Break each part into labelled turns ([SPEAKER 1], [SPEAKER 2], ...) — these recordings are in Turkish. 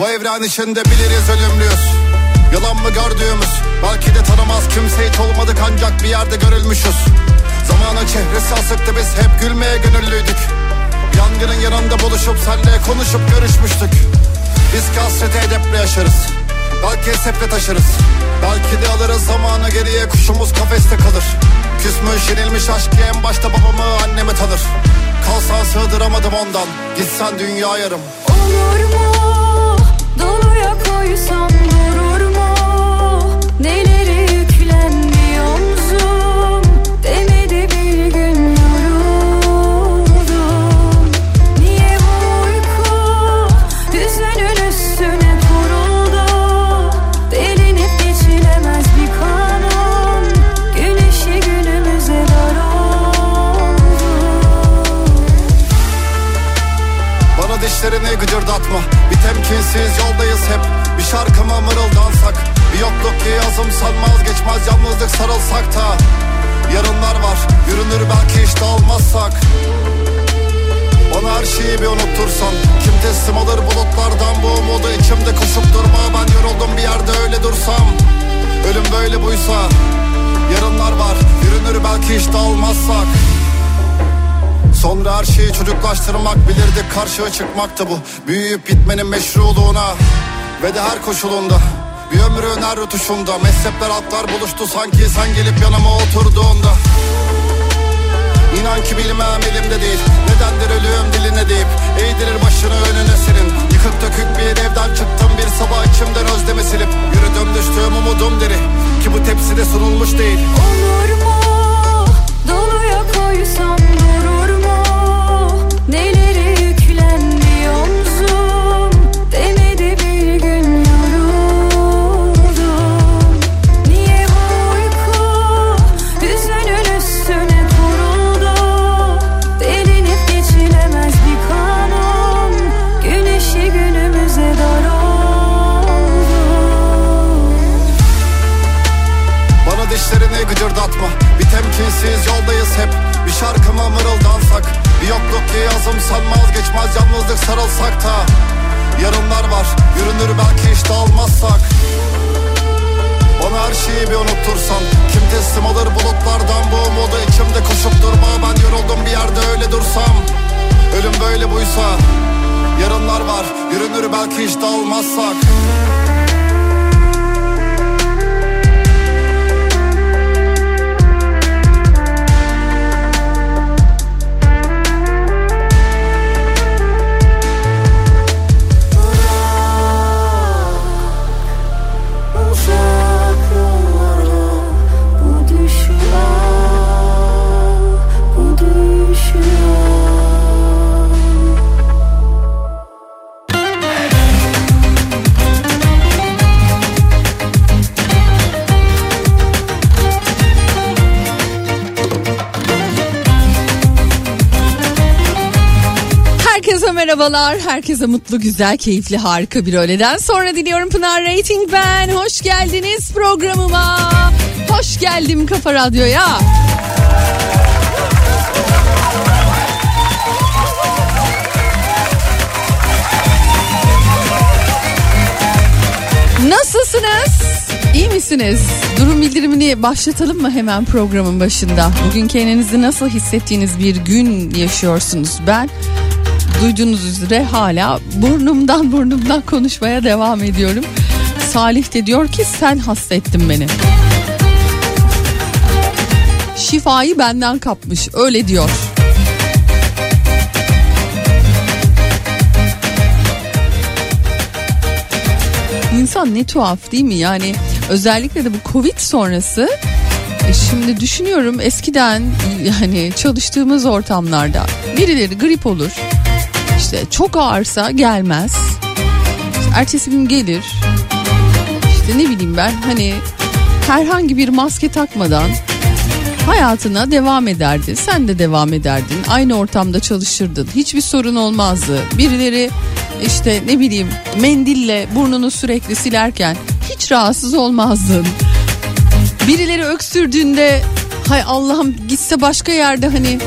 [SPEAKER 1] Bu evren içinde biliriz ölümlüyüz. Yalan mı gördüğümüz? Belki de tanımaz. Kimse hiç olmadık ancak bir yerde görülmüşüz. Zamanın çehresi asıktı biz hep gülmeye gönüllüydük. Yangının yanında buluşup senle konuşup görüşmüştük. Biz kasreti edeple yaşarız. Belki seple taşırız. Belki de alırız zamanı geriye kuşumuz kafeste kalır. Küsmüş yenilmiş aşk en başta babamı annemi tanır. Kalsan sığdıramadım ondan Gitsen dünya yarım.
[SPEAKER 2] Olur mu?
[SPEAKER 1] Dişlerini gıcırdatma. Bir temkinsiz yoldayız hep Bir şarkı mı mırıldansak. Bir yokluk ki yazım sanmaz geçmez Yalnızlık sarılsak da. Yarınlar var yürünür belki hiç dağılmazsak Bana her şeyi bir unuttursan Kim teslim alır bulutlardan bu umudu? İçimde koşup durma Ben yoruldum bir yerde öyle dursam. Ölüm böyle buysa Yarınlar var yürünür belki hiç dağılmazsak Sonra her şeyi çocuklaştırmak bilirdik karşıya çıkmaktı bu. Büyüyüp gitmenin meşruluğuna ve de her koşulunda Bir ömrün her rötuşunda mezhepler altlar buluştu sanki. Sen gelip yanıma oturduğunda. İnan ki bilmem elimde değil. Nedendir ölüm diline deyip Eğdirir başını önüne senin. Yıkık dökük bir evden çıktım. Bir sabah içimden özlemi silip Yürüdüm düştüğüm umudum deri. Ki bu tepside sunulmuş değil.
[SPEAKER 2] Olur mu?
[SPEAKER 1] Dişlerini gıcırdatma. Bir temkinsiz yoldayız hep. Bir şarkı mı mırıldansak. Bir yokluk ki yazım sanmaz geçmez Yalnızlık sarılsak da. Yarınlar var. Yürünür belki hiç dağılmazsak Bana her şeyi bir unuttursan. Kim teslim alır bulutlardan bu umudu? İçimde koşup durma. Ben yoruldum bir yerde öyle dursam. Ölüm böyle buysa. Yarınlar var. Yürünür belki hiç dağılmazsak
[SPEAKER 3] merhabalar. Herkese mutlu, güzel, keyifli, harika bir öğleden sonra diliyorum. Pınar Rating ben. Hoş geldiniz programıma. Hoş geldim Kafa Radyo'ya. Nasılsınız? İyi misiniz? Durum bildirimini başlatalım mı hemen programın başında? Bugün kendinizi nasıl hissettiğiniz bir gün yaşıyorsunuz? Ben duyduğunuz üzere hala burnumdan burnumdan konuşmaya devam ediyorum. Salih de diyor ki sen hasta ettin beni. Şifayı benden kapmış öyle diyor. İnsan ne tuhaf değil mi? Yani özellikle de bu Covid sonrası E Şimdi düşünüyorum eskiden yani çalıştığımız ortamlarda birileri grip olur. İşte çok ağırsa gelmez. İşte ertesi gün gelir. İşte ne bileyim ben hani herhangi bir maske takmadan hayatına devam ederdi. Sen de devam ederdin. Aynı ortamda çalışırdın. Hiçbir sorun olmazdı. Birileri işte ne bileyim mendille burnunu sürekli silerken hiç rahatsız olmazdın. Birileri öksürdüğünde hay Allah'ım gitse başka yerde hani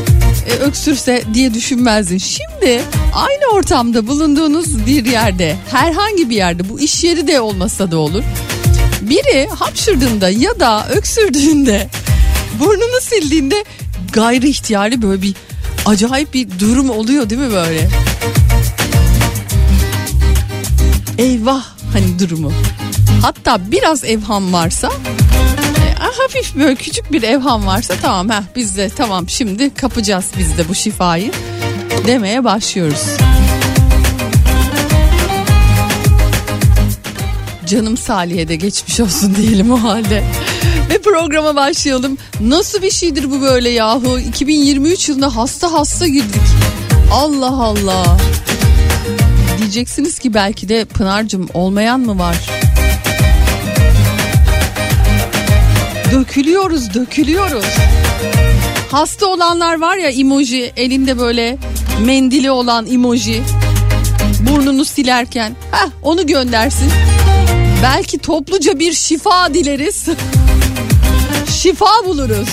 [SPEAKER 3] e, öksürse diye düşünmezdin. Şimdi aynı ortamda bulunduğunuz bir yerde herhangi bir yerde bu iş yeri de olmasa da olur. Biri hapşırdığında ya da öksürdüğünde burnunu sildiğinde gayri ihtiyari böyle bir acayip bir durum oluyor değil mi böyle? Eyvah hani durumu. Hatta biraz evham varsa hafif böyle küçük bir evham varsa tamam ha biz de tamam şimdi kapacağız biz de bu şifayı demeye başlıyoruz. Canım Salih'e de geçmiş olsun diyelim o halde. Ve programa başlayalım. Nasıl bir şeydir bu böyle yahu? 2023 yılında hasta hasta girdik. Allah Allah. Diyeceksiniz ki belki de Pınar'cığım olmayan mı var? Dökülüyoruz, dökülüyoruz. Hasta olanlar var ya emoji elinde böyle mendili olan emoji. Burnunu silerken. Heh, onu göndersin. Belki topluca bir şifa dileriz. şifa buluruz.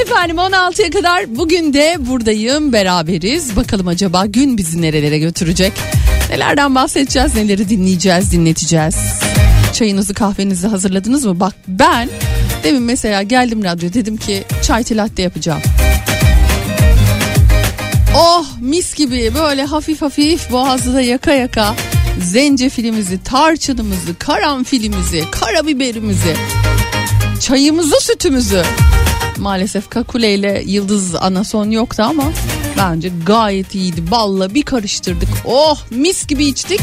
[SPEAKER 3] Efendim 16'ya kadar bugün de buradayım beraberiz. Bakalım acaba gün bizi nerelere götürecek? Nelerden bahsedeceğiz, neleri dinleyeceğiz, dinleteceğiz. Çayınızı kahvenizi hazırladınız mı? Bak ben demin mesela geldim radyo dedim ki çay latte yapacağım. Oh mis gibi böyle hafif hafif boğazda yaka yaka zencefilimizi, tarçınımızı, karanfilimizi, karabiberimizi, çayımızı, sütümüzü. Maalesef kakule ile yıldız anason yoktu ama bence gayet iyiydi. Balla bir karıştırdık. Oh mis gibi içtik.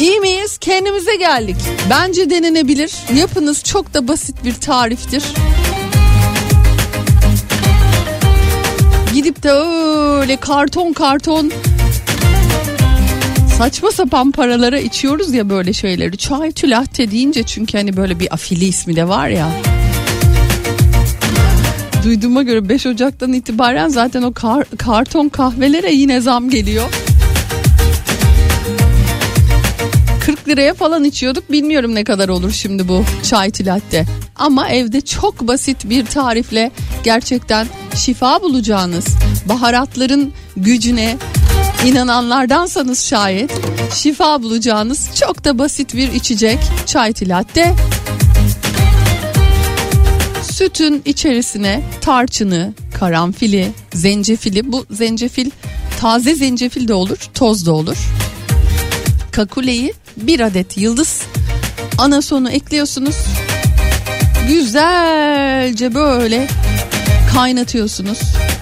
[SPEAKER 3] İyi miyiz? Kendimize geldik. Bence denenebilir. Yapınız çok da basit bir tariftir. Gidip de öyle karton karton saçma sapan paralara içiyoruz ya böyle şeyleri. Çay tülatte deyince çünkü hani böyle bir afili ismi de var ya. Duyduğuma göre 5 Ocak'tan itibaren zaten o kar, karton kahvelere yine zam geliyor. Liraya falan içiyorduk. Bilmiyorum ne kadar olur şimdi bu çay latte. Ama evde çok basit bir tarifle gerçekten şifa bulacağınız baharatların gücüne inananlardansanız şayet şifa bulacağınız çok da basit bir içecek çay latte. Sütün içerisine tarçını, karanfili, zencefili bu zencefil taze zencefil de olur, toz da olur. Kakuleyi bir adet yıldız anasonu ekliyorsunuz. Güzelce böyle kaynatıyorsunuz.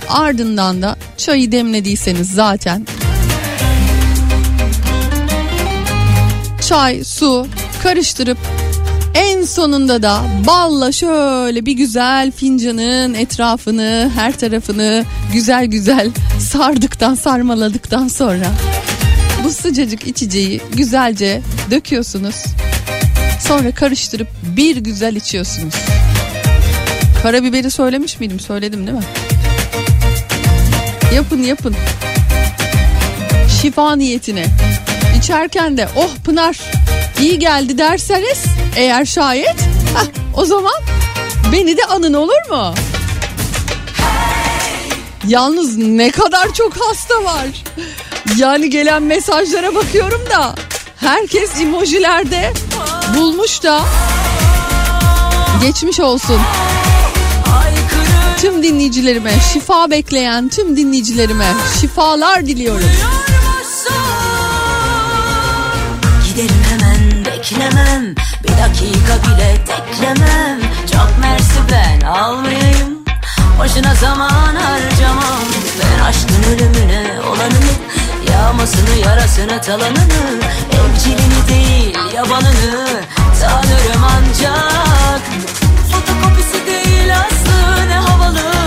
[SPEAKER 3] Ardından da çayı demlediyseniz zaten çay, su karıştırıp en sonunda da balla şöyle bir güzel fincanın etrafını, her tarafını güzel güzel sardıktan, sarmaladıktan sonra bu sıcacık içeceği güzelce döküyorsunuz. Sonra karıştırıp bir güzel içiyorsunuz. Karabiberi söylemiş miydim? Söyledim değil mi? Yapın yapın. Şifa niyetine. İçerken de oh Pınar iyi geldi derseniz eğer şayet heh, o zaman beni de anın olur mu? Yalnız ne kadar çok hasta var. Yani gelen mesajlara bakıyorum da herkes emojilerde bulmuş da. Geçmiş olsun. Tüm dinleyicilerime şifa bekleyen tüm dinleyicilerime şifalar diliyorum.
[SPEAKER 4] Giderim hemen beklemem. Bir dakika bile teklemem. Çok mersi ben almayayım. Boşuna zaman harcamam. Ben aşkın ölümüne olanını Yağmasını yarasını talanını Evcilini değil yabanını Tanırım ancak. Fotokopisi değil aslı ne havalı.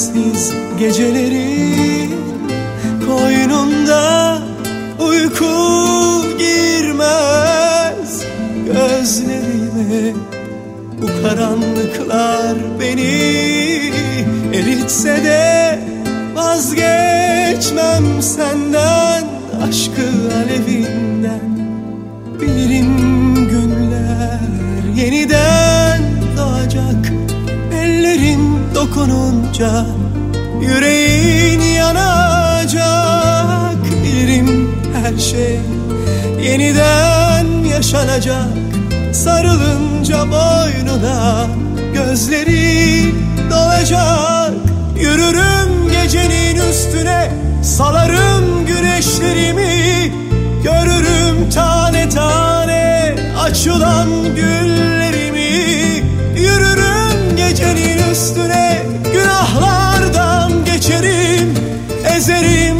[SPEAKER 5] sessiz geceleri Koynunda uyku girmez. Gözlerime bu karanlıklar beni Eritse de vazgeçmem senden Aşkı alevinden. Bilirim gönüller yeniden doğacak Ellerim dokunun yandıkça yüreğin yanacak Bilirim her şey yeniden yaşanacak. Sarılınca boynuna gözleri dolacak. Yürürüm gecenin üstüne salarım güneşlerimi. Görürüm tane tane açılan güllerimi. Yürürüm gecenin üstüne gezerim.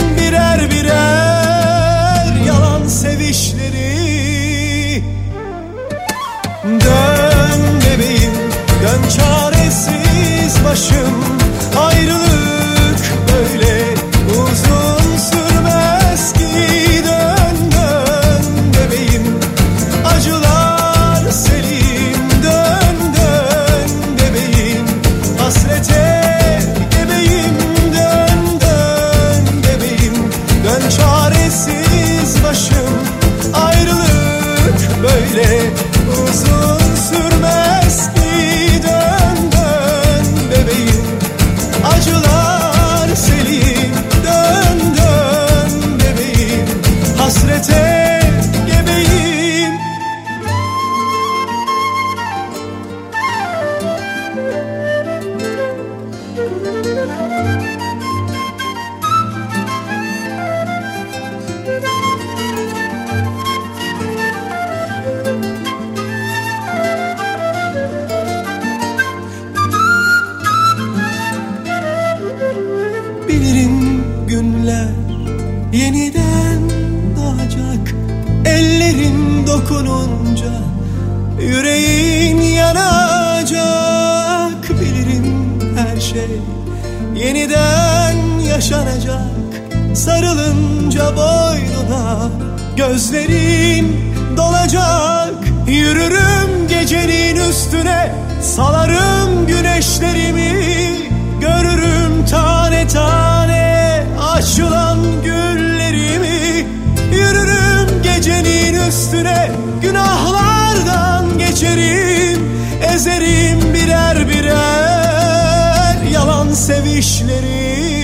[SPEAKER 5] Yalan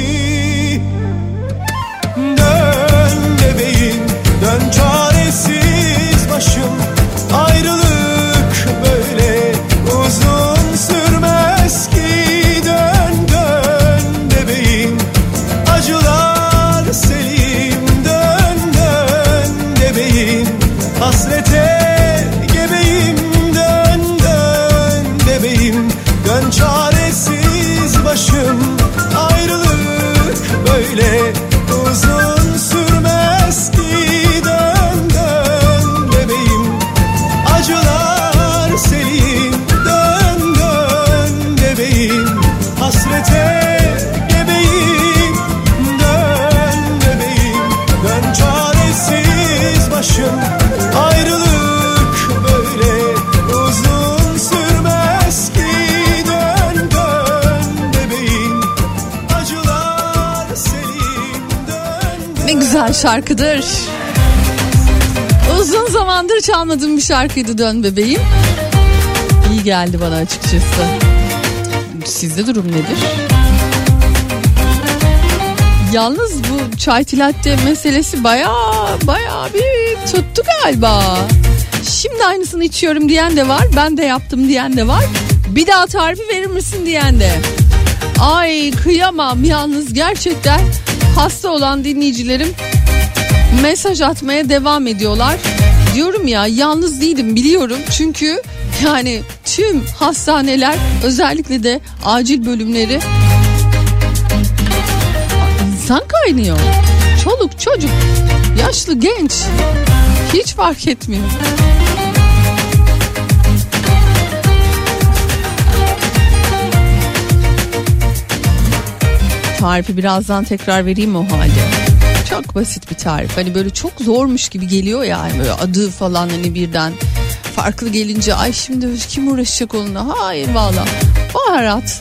[SPEAKER 3] şarkıdır. Uzun zamandır çalmadığım bir şarkıydı Dön Bebeğim. İyi geldi bana açıkçası. Sizde durum nedir? Yalnız bu çay tilatte meselesi baya baya bir tuttu galiba. Şimdi aynısını içiyorum diyen de var. Ben de yaptım diyen de var. Bir daha tarifi verir misin diyen de. Ay kıyamam yalnız gerçekten hasta olan dinleyicilerim mesaj atmaya devam ediyorlar. Diyorum ya yalnız değilim biliyorum çünkü yani tüm hastaneler özellikle de acil bölümleri insan kaynıyor. Çoluk çocuk yaşlı genç hiç fark etmiyor. Tarifi birazdan tekrar vereyim o halde. Çok basit bir tarif. Hani böyle çok zormuş gibi geliyor ya. Yani böyle adı falan hani birden farklı gelince ay şimdi kim uğraşacak onunla? Hayır valla. Baharat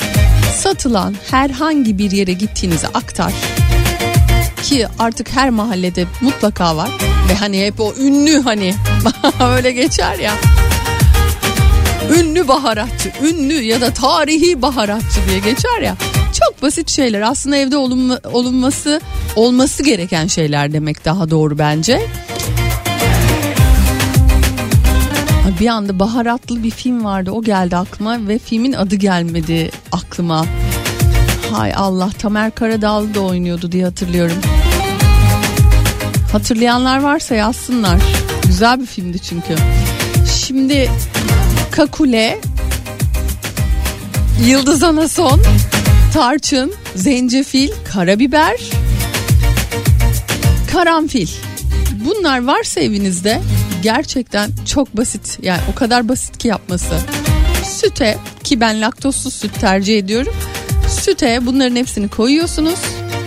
[SPEAKER 3] satılan herhangi bir yere gittiğinizi aktar. Ki artık her mahallede mutlaka var. Ve hani hep o ünlü hani öyle geçer ya. Ünlü baharatçı, ünlü ya da tarihi baharatçı diye geçer ya. Çok basit şeyler aslında evde olunma, olunması olması gereken şeyler demek daha doğru bence. Bir anda baharatlı bir film vardı o geldi aklıma ve filmin adı gelmedi aklıma. Hay Allah Tamer Karadağlı da oynuyordu diye hatırlıyorum. Hatırlayanlar varsa yazsınlar. Güzel bir filmdi çünkü. Şimdi Kakule, Yıldız Anason, tarçın, zencefil, karabiber, karanfil. Bunlar varsa evinizde gerçekten çok basit. Yani o kadar basit ki yapması. Süte ki ben laktozsuz süt tercih ediyorum. Süte bunların hepsini koyuyorsunuz,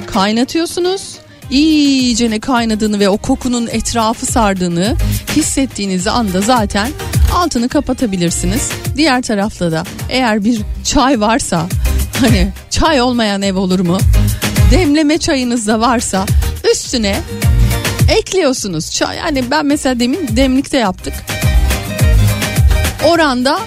[SPEAKER 3] kaynatıyorsunuz. İyice ne kaynadığını ve o kokunun etrafı sardığını hissettiğiniz anda zaten altını kapatabilirsiniz. Diğer tarafta da eğer bir çay varsa hani çay olmayan ev olur mu? Demleme çayınız da varsa üstüne ekliyorsunuz. Çay yani ben mesela demin demlikte yaptık. Oranda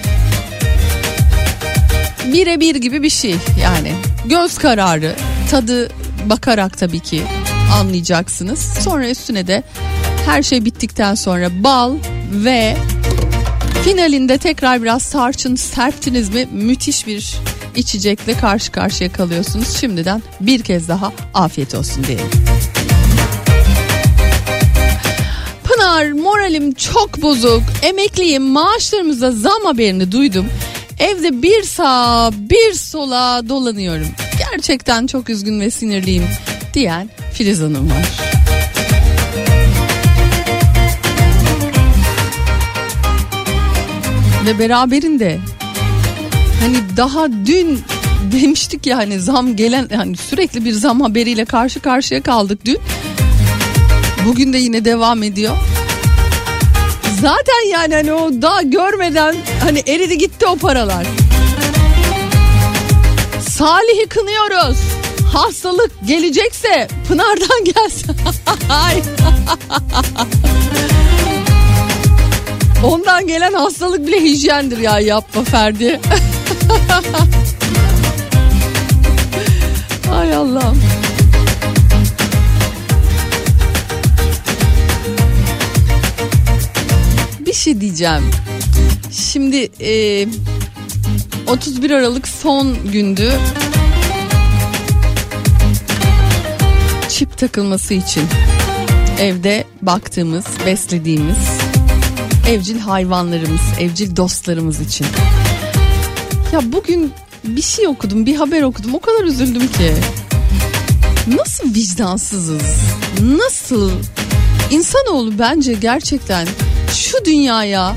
[SPEAKER 3] birebir gibi bir şey yani göz kararı tadı bakarak tabii ki anlayacaksınız. Sonra üstüne de her şey bittikten sonra bal ve finalinde tekrar biraz tarçın serptiniz mi müthiş bir içecekle karşı karşıya kalıyorsunuz. Şimdiden bir kez daha afiyet olsun diyelim. Pınar moralim çok bozuk. Emekliyim maaşlarımıza zam haberini duydum. Evde bir sağa bir sola dolanıyorum. Gerçekten çok üzgün ve sinirliyim diyen Filiz Hanım var. Ve beraberinde hani daha dün demiştik ya hani zam gelen hani sürekli bir zam haberiyle karşı karşıya kaldık dün. Bugün de yine devam ediyor. Zaten yani hani o daha görmeden hani eridi gitti o paralar. Salih'i kınıyoruz. Hastalık gelecekse Pınar'dan gelsin. Ondan gelen hastalık bile hijyendir ya yapma Ferdi. Ay Allah'ım. Bir şey diyeceğim. Şimdi e, 31 Aralık son gündü. Çip takılması için evde baktığımız, beslediğimiz evcil hayvanlarımız, evcil dostlarımız için. Ya bugün bir şey okudum, bir haber okudum. O kadar üzüldüm ki. Nasıl vicdansızız? Nasıl? İnsanoğlu bence gerçekten şu dünyaya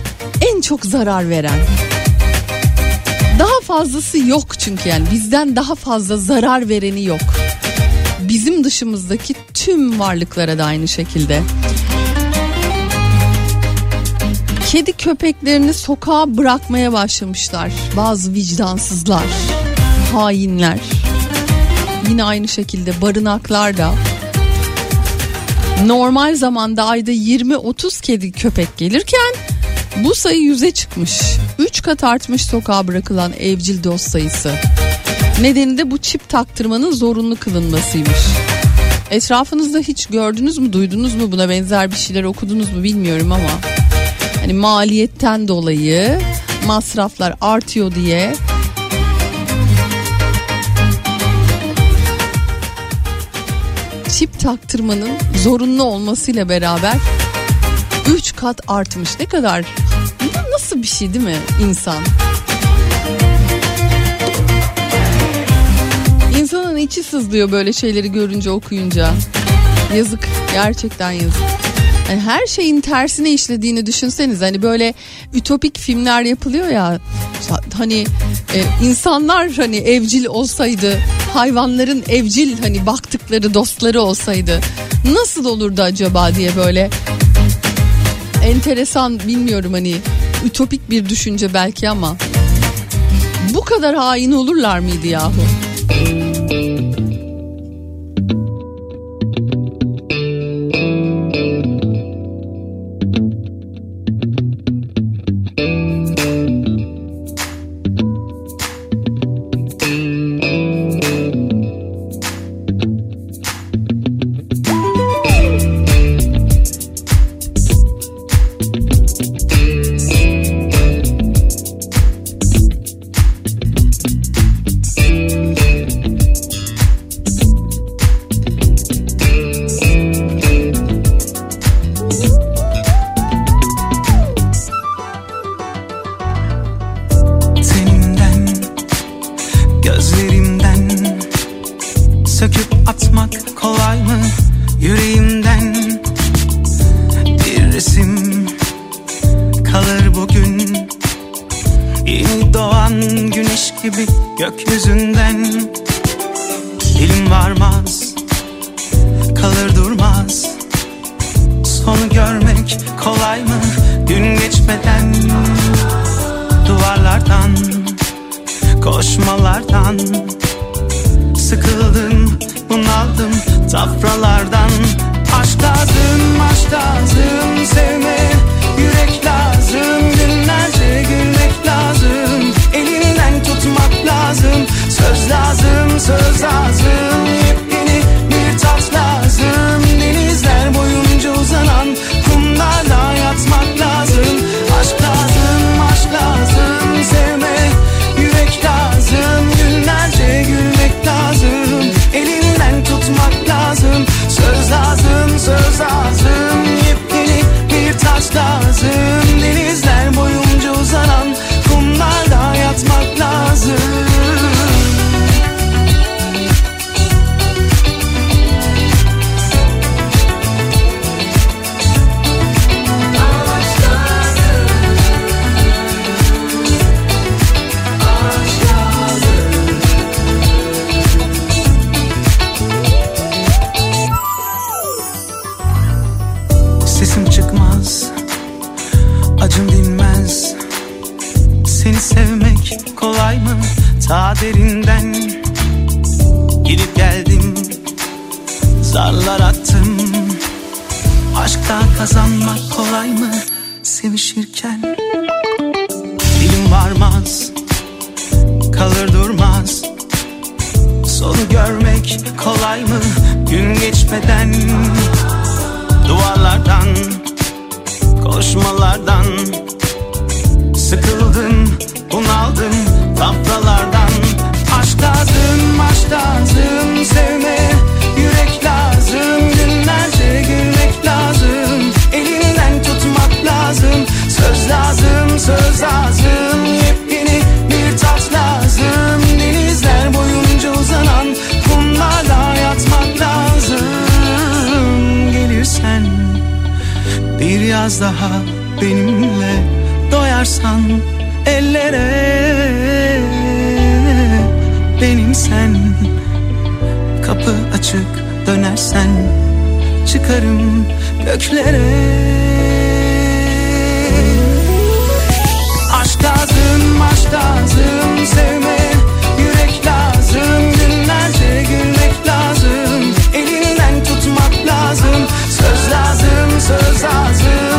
[SPEAKER 3] en çok zarar veren. Daha fazlası yok çünkü yani bizden daha fazla zarar vereni yok. Bizim dışımızdaki tüm varlıklara da aynı şekilde. Kedi köpeklerini sokağa bırakmaya başlamışlar. Bazı vicdansızlar, hainler. Yine aynı şekilde barınaklar da normal zamanda ayda 20-30 kedi köpek gelirken bu sayı 100'e çıkmış. 3 kat artmış sokağa bırakılan evcil dost sayısı. Nedeni de bu çip taktırmanın zorunlu kılınmasıymış. Etrafınızda hiç gördünüz mü, duydunuz mu buna benzer bir şeyler okudunuz mu bilmiyorum ama hani maliyetten dolayı masraflar artıyor diye çip taktırmanın zorunlu olmasıyla beraber 3 kat artmış. Ne kadar nasıl bir şey değil mi insan? İnsanın içi sızlıyor böyle şeyleri görünce okuyunca. Yazık gerçekten yazık. Yani her şeyin tersine işlediğini düşünseniz hani böyle ütopik filmler yapılıyor ya hani e, insanlar hani evcil olsaydı hayvanların evcil hani baktıkları dostları olsaydı nasıl olurdu acaba diye böyle enteresan bilmiyorum hani ütopik bir düşünce belki ama bu kadar hain olurlar mıydı yahu?
[SPEAKER 6] kolay mı? Ta derinden Girip geldim. Zarlar attım. Aşkta
[SPEAKER 7] kazanmak kolay mı? Sevişirken Dilim varmaz kalır durmaz. Sonu görmek kolay mı? Gün geçmeden Duvarlardan koşmalardan Sıkıldım bunaldım tafralardan Aşk lazım aşk lazım sevme Yürek lazım günlerce gülmek lazım Elinden tutmak lazım Söz lazım söz lazım Yepyeni bir tat lazım Denizler boyunca uzanan kumlarla yatmak lazım. Gelirsen bir yaz daha benimle doyarsan ellere. Benim sen kapı açık dönersen çıkarım göklere. Aşk lazım aşk lazım sevme yürek lazım günlerce gülmek lazım elinden tutmak lazım söz lazım söz lazım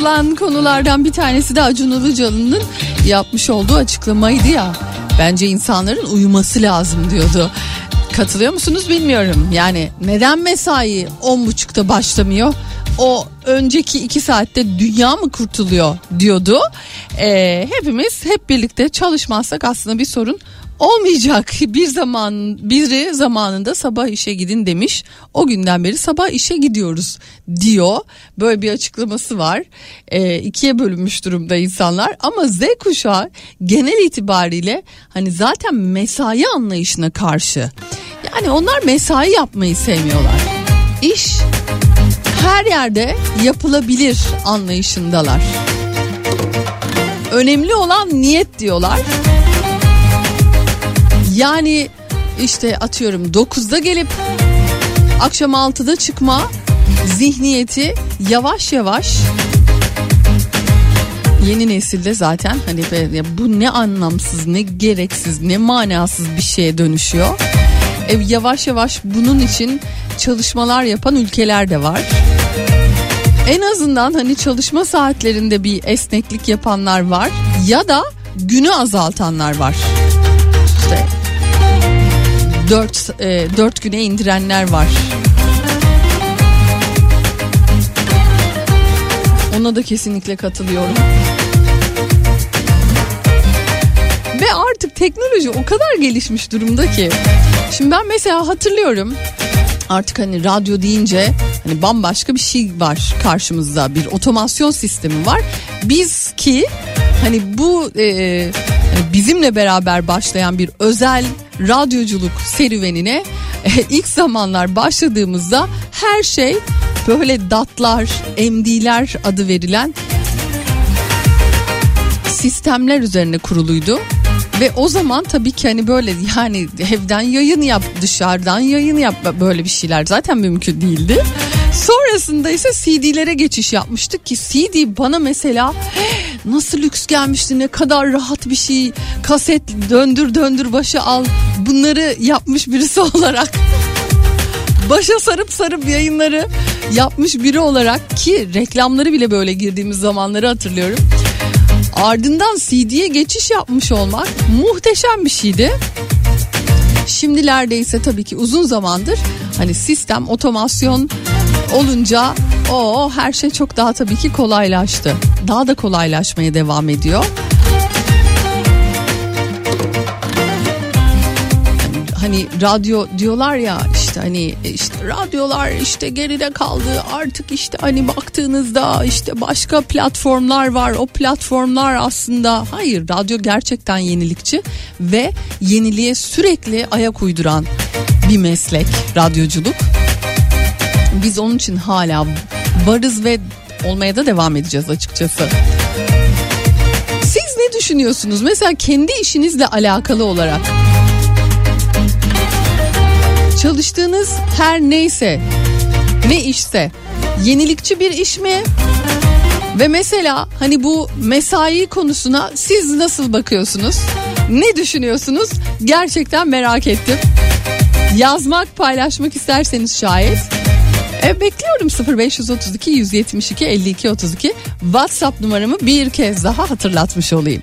[SPEAKER 3] konuşulan konulardan bir tanesi de Acun Ilıcalı'nın yapmış olduğu açıklamaydı ya. Bence insanların uyuması lazım diyordu. Katılıyor musunuz bilmiyorum. Yani neden mesai 10.30'da başlamıyor? O önceki iki saatte dünya mı kurtuluyor diyordu. Ee, hepimiz hep birlikte çalışmazsak aslında bir sorun olmayacak. Bir zaman biri zamanında sabah işe gidin demiş. O günden beri sabah işe gidiyoruz diyor. Böyle bir açıklaması var. E, ikiye bölünmüş durumda insanlar ama Z kuşağı genel itibariyle hani zaten mesai anlayışına karşı. Yani onlar mesai yapmayı sevmiyorlar. İş her yerde yapılabilir anlayışındalar. Önemli olan niyet diyorlar. Yani işte atıyorum 9'da gelip akşam 6'da çıkma zihniyeti yavaş yavaş yeni nesilde zaten hani bu ne anlamsız ne gereksiz ne manasız bir şeye dönüşüyor. E, yavaş yavaş bunun için çalışmalar yapan ülkeler de var. En azından hani çalışma saatlerinde bir esneklik yapanlar var ya da günü azaltanlar var. İşte 4 e, 4 güne indirenler var. Ona da kesinlikle katılıyorum. Ve artık teknoloji o kadar gelişmiş durumda ki. Şimdi ben mesela hatırlıyorum artık hani radyo deyince hani bambaşka bir şey var karşımızda bir otomasyon sistemi var. Biz ki hani bu e, hani bizimle beraber başlayan bir özel radyoculuk serüvenine e, ilk zamanlar başladığımızda her şey böyle datlar, MD'ler adı verilen sistemler üzerine kuruluydu. Ve o zaman tabii ki hani böyle yani evden yayın yap dışarıdan yayın yap böyle bir şeyler zaten mümkün değildi. Sonrasında ise CD'lere geçiş yapmıştık ki CD bana mesela nasıl lüks gelmişti ne kadar rahat bir şey kaset döndür döndür başı al bunları yapmış birisi olarak başa sarıp sarıp yayınları yapmış biri olarak ki reklamları bile böyle girdiğimiz zamanları hatırlıyorum. Ardından CD'ye geçiş yapmış olmak muhteşem bir şeydi. Şimdilerde ise tabii ki uzun zamandır hani sistem otomasyon olunca o her şey çok daha tabii ki kolaylaştı. Daha da kolaylaşmaya devam ediyor. hani radyo diyorlar ya işte hani işte radyolar işte geride kaldı artık işte hani baktığınızda işte başka platformlar var o platformlar aslında hayır radyo gerçekten yenilikçi ve yeniliğe sürekli ayak uyduran bir meslek radyoculuk. Biz onun için hala varız ve olmaya da devam edeceğiz açıkçası. Siz ne düşünüyorsunuz? Mesela kendi işinizle alakalı olarak çalıştığınız her neyse ne işse yenilikçi bir iş mi? Ve mesela hani bu mesai konusuna siz nasıl bakıyorsunuz? Ne düşünüyorsunuz? Gerçekten merak ettim. Yazmak, paylaşmak isterseniz şayet. E, bekliyorum 0532 172 52 32 WhatsApp numaramı bir kez daha hatırlatmış olayım.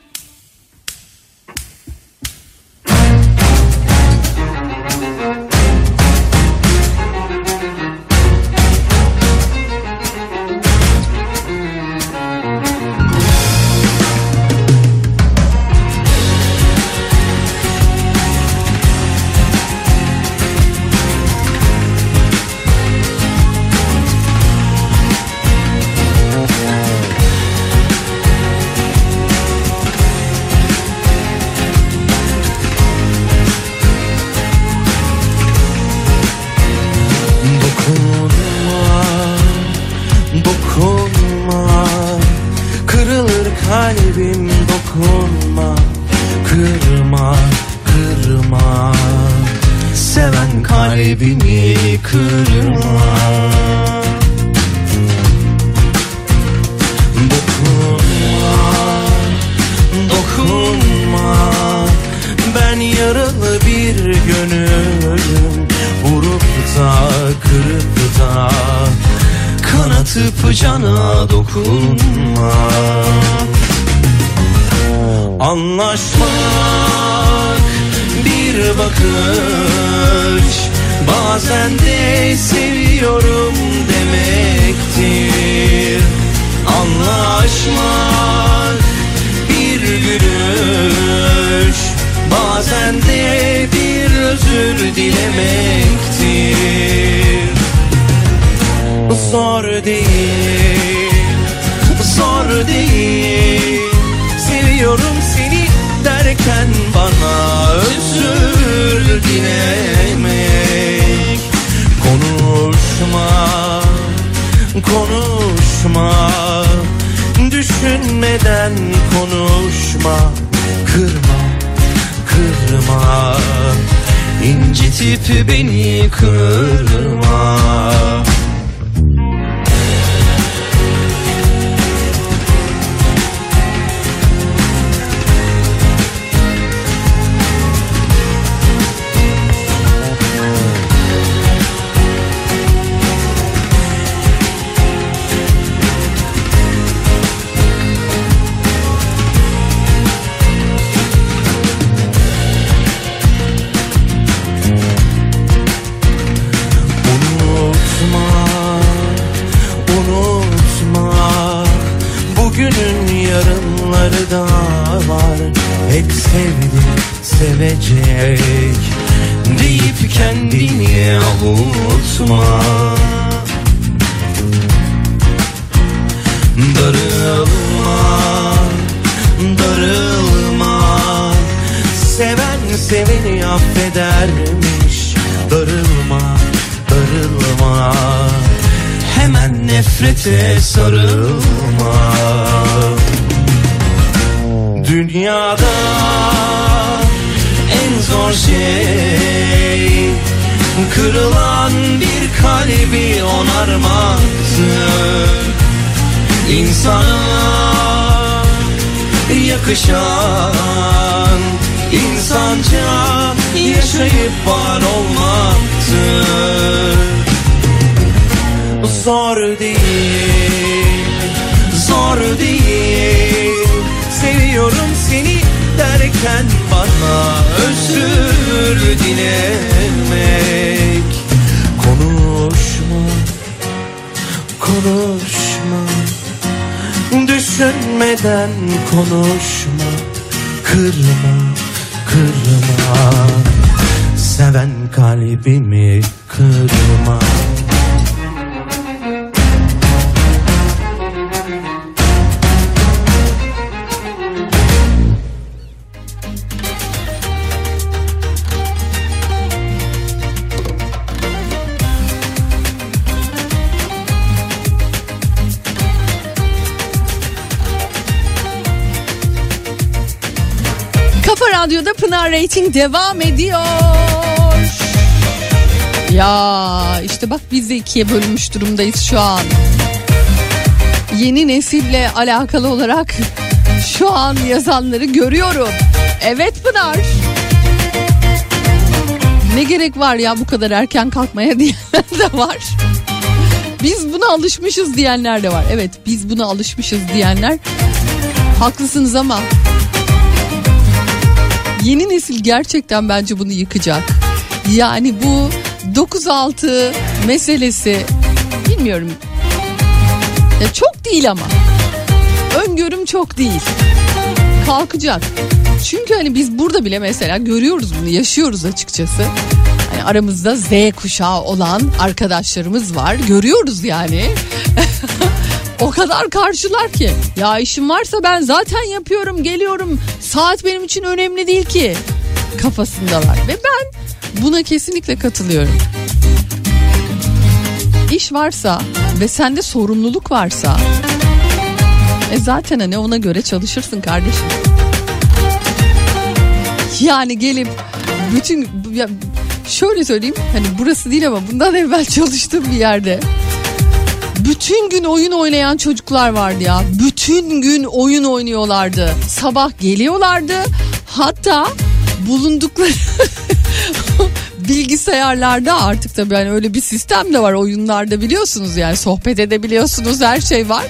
[SPEAKER 6] Konuşma. Düşünmeden konuşma. Kırma, kırma. İncitip beni kırma
[SPEAKER 8] sarılma Dünyada en zor şey Kırılan bir kalbi onarmaktır İnsana yakışan insanca yaşayıp var olmaktır Zor değil, zor değil. Seviyorum seni derken bana özür dilemek. Konuşma, konuşma. Düşünmeden konuşma. Kırma, kırma. Seven kalbimi kırma
[SPEAKER 3] Rating devam ediyor. Ya işte bak biz de ikiye bölünmüş durumdayız şu an. Yeni nesille alakalı olarak şu an yazanları görüyorum. Evet Pınar. Ne gerek var ya bu kadar erken kalkmaya diyenler de var. Biz buna alışmışız diyenler de var. Evet biz buna alışmışız diyenler haklısınız ama yeni nesil gerçekten bence bunu yıkacak. Yani bu 9-6 meselesi bilmiyorum. Ya çok değil ama. Öngörüm çok değil. Kalkacak. Çünkü hani biz burada bile mesela görüyoruz bunu, yaşıyoruz açıkçası. Hani aramızda Z kuşağı olan arkadaşlarımız var. Görüyoruz yani. o kadar karşılar ki. Ya işim varsa ben zaten yapıyorum, geliyorum. Saat benim için önemli değil ki. Kafasındalar. Ve ben buna kesinlikle katılıyorum. İş varsa ve sende sorumluluk varsa e zaten hani ona göre çalışırsın kardeşim. Yani gelip bütün ya şöyle söyleyeyim hani burası değil ama bundan evvel çalıştığım bir yerde bütün gün oyun oynayan çocuklar vardı ya. Bütün gün oyun oynuyorlardı. Sabah geliyorlardı. Hatta bulundukları bilgisayarlarda artık tabii hani öyle bir sistem de var oyunlarda biliyorsunuz yani sohbet edebiliyorsunuz her şey var.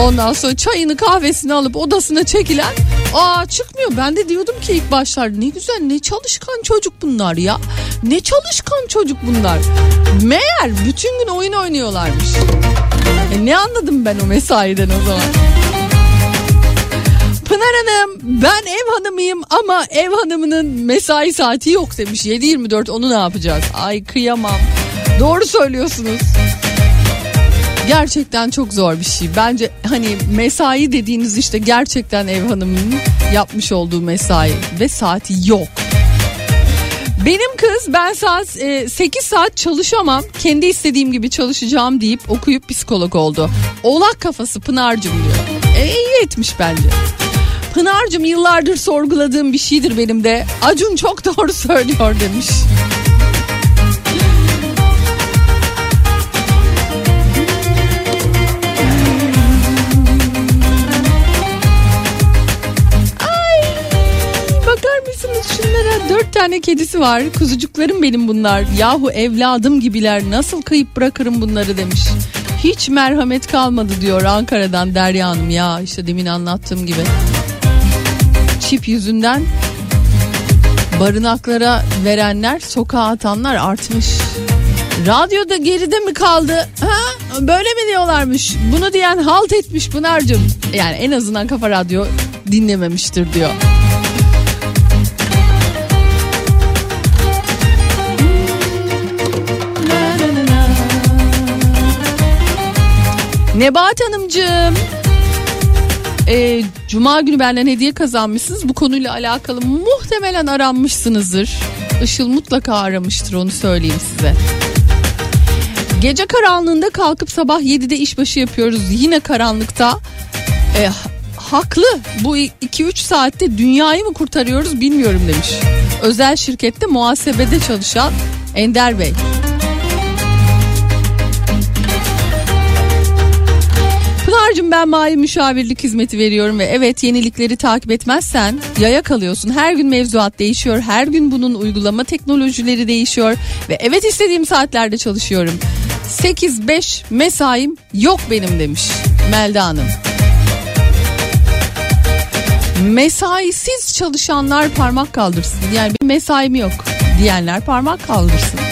[SPEAKER 3] Ondan sonra çayını kahvesini alıp odasına çekilen aa çıkmıyor. Ben de diyordum ki ilk başlarda ne güzel ne çalışkan çocuk bunlar ya. Ne çalışkan çocuk bunlar. Meğer bütün gün oyun oynuyorlarmış. E ne anladım ben o mesaiden o zaman. Pınar Hanım ben ev hanımıyım ama ev hanımının mesai saati yok demiş. 7-24 onu ne yapacağız? Ay kıyamam. Doğru söylüyorsunuz. Gerçekten çok zor bir şey. Bence hani mesai dediğiniz işte gerçekten ev hanımının yapmış olduğu mesai ve saati yok. Benim kız ben saat e, 8 saat çalışamam kendi istediğim gibi çalışacağım deyip okuyup psikolog oldu. Oğlak kafası Pınar'cım diyor. E, iyi etmiş bence. Pınar'cım yıllardır sorguladığım bir şeydir benim de. Acun çok doğru söylüyor demiş. Tane kedisi var. Kuzucuklarım benim bunlar. Yahu evladım gibiler. Nasıl kıyıp bırakırım bunları demiş. Hiç merhamet kalmadı diyor Ankara'dan Derya Hanım. Ya işte demin anlattığım gibi. Çip yüzünden barınaklara verenler, sokağa atanlar artmış. Radyoda geride mi kaldı? Ha? Böyle mi diyorlarmış? Bunu diyen halt etmiş Pınar'cığım. Yani en azından Kafa Radyo dinlememiştir diyor. Nebahat Hanımcığım. Ee, Cuma günü benden hediye kazanmışsınız. Bu konuyla alakalı muhtemelen aranmışsınızdır. Işıl mutlaka aramıştır onu söyleyeyim size. Gece karanlığında kalkıp sabah 7'de işbaşı yapıyoruz. Yine karanlıkta. Ee, haklı. Bu 2-3 saatte dünyayı mı kurtarıyoruz bilmiyorum demiş. Özel şirkette muhasebede çalışan Ender Bey. Pınar'cığım ben mali müşavirlik hizmeti veriyorum ve evet yenilikleri takip etmezsen yaya kalıyorsun. Her gün mevzuat değişiyor. Her gün bunun uygulama teknolojileri değişiyor. Ve evet istediğim saatlerde çalışıyorum. 8-5 mesaim yok benim demiş Melda Hanım. Mesaisiz çalışanlar parmak kaldırsın. Yani bir mesaim yok diyenler parmak kaldırsın.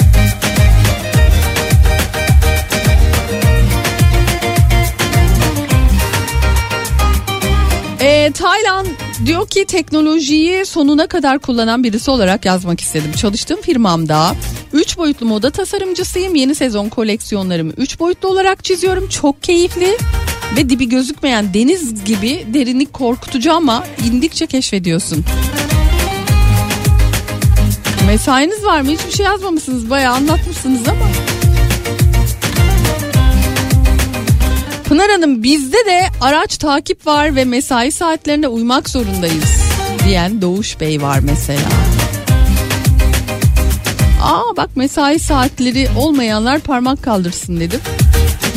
[SPEAKER 3] Ee, diyor ki teknolojiyi sonuna kadar kullanan birisi olarak yazmak istedim. Çalıştığım firmamda 3 boyutlu moda tasarımcısıyım. Yeni sezon koleksiyonlarımı 3 boyutlu olarak çiziyorum. Çok keyifli ve dibi gözükmeyen deniz gibi derinlik korkutucu ama indikçe keşfediyorsun. Mesainiz var mı? Hiçbir şey yazmamışsınız. Bayağı anlatmışsınız ama. Pınar Hanım bizde de araç takip var ve mesai saatlerine uymak zorundayız diyen Doğuş Bey var mesela. Aa bak mesai saatleri olmayanlar parmak kaldırsın dedim.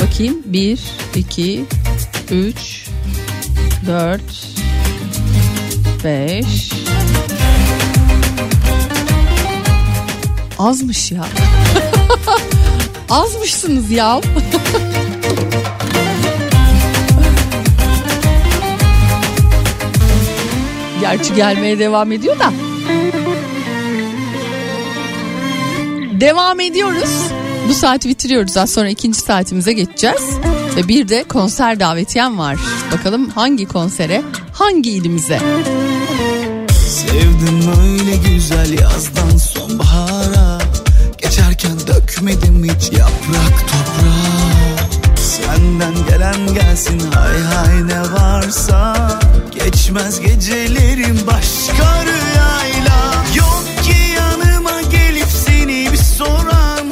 [SPEAKER 3] Bakayım 1, 2, 3, 4, 5. Azmış ya. Azmışsınız ya. Gerçi gelmeye devam ediyor da. Devam ediyoruz. Bu saati bitiriyoruz. Az sonra ikinci saatimize geçeceğiz. Ve bir de konser davetiyem var. Bakalım hangi konsere, hangi ilimize?
[SPEAKER 7] Sevdim öyle güzel yazdan sonbahara Geçerken dökmedim hiç yaprak toprağa Senden gelen gelsin hay hay ne varsa Geçmez gecelerim başka rüyayla. Yok ki yanıma gelip seni bir soran.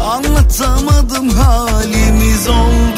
[SPEAKER 7] Anlatamadım halimiz oldu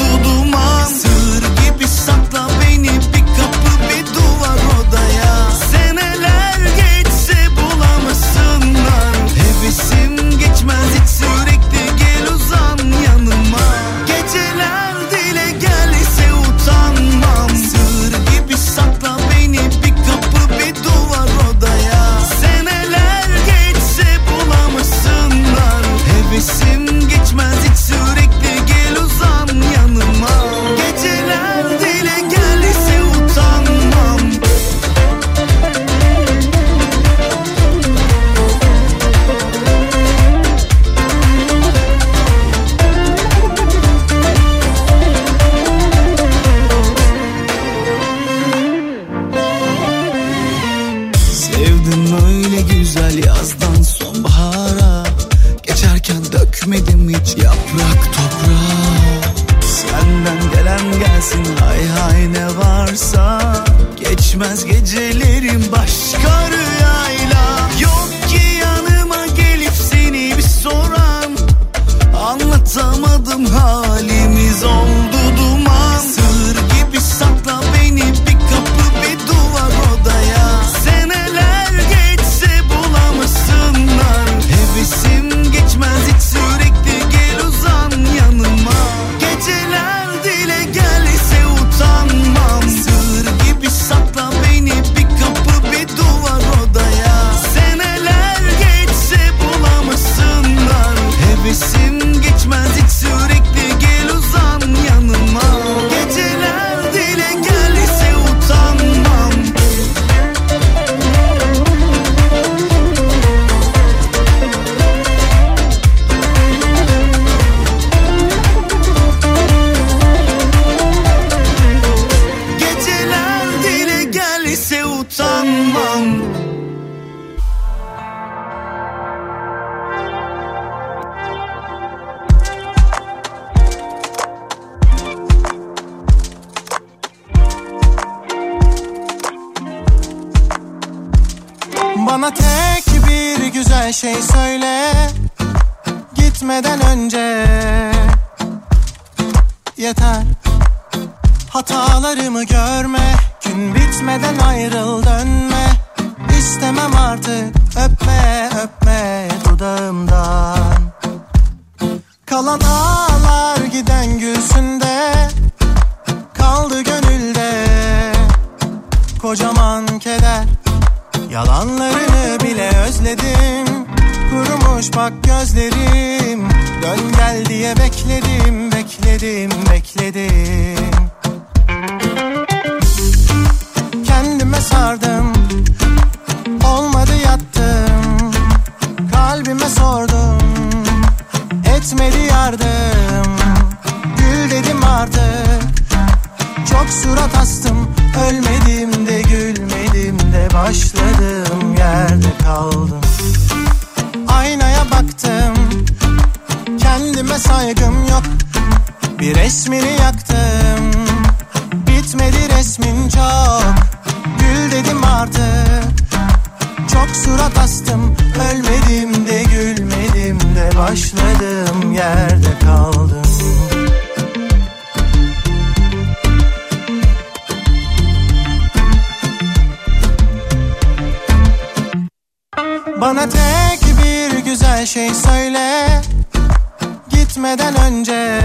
[SPEAKER 9] önce.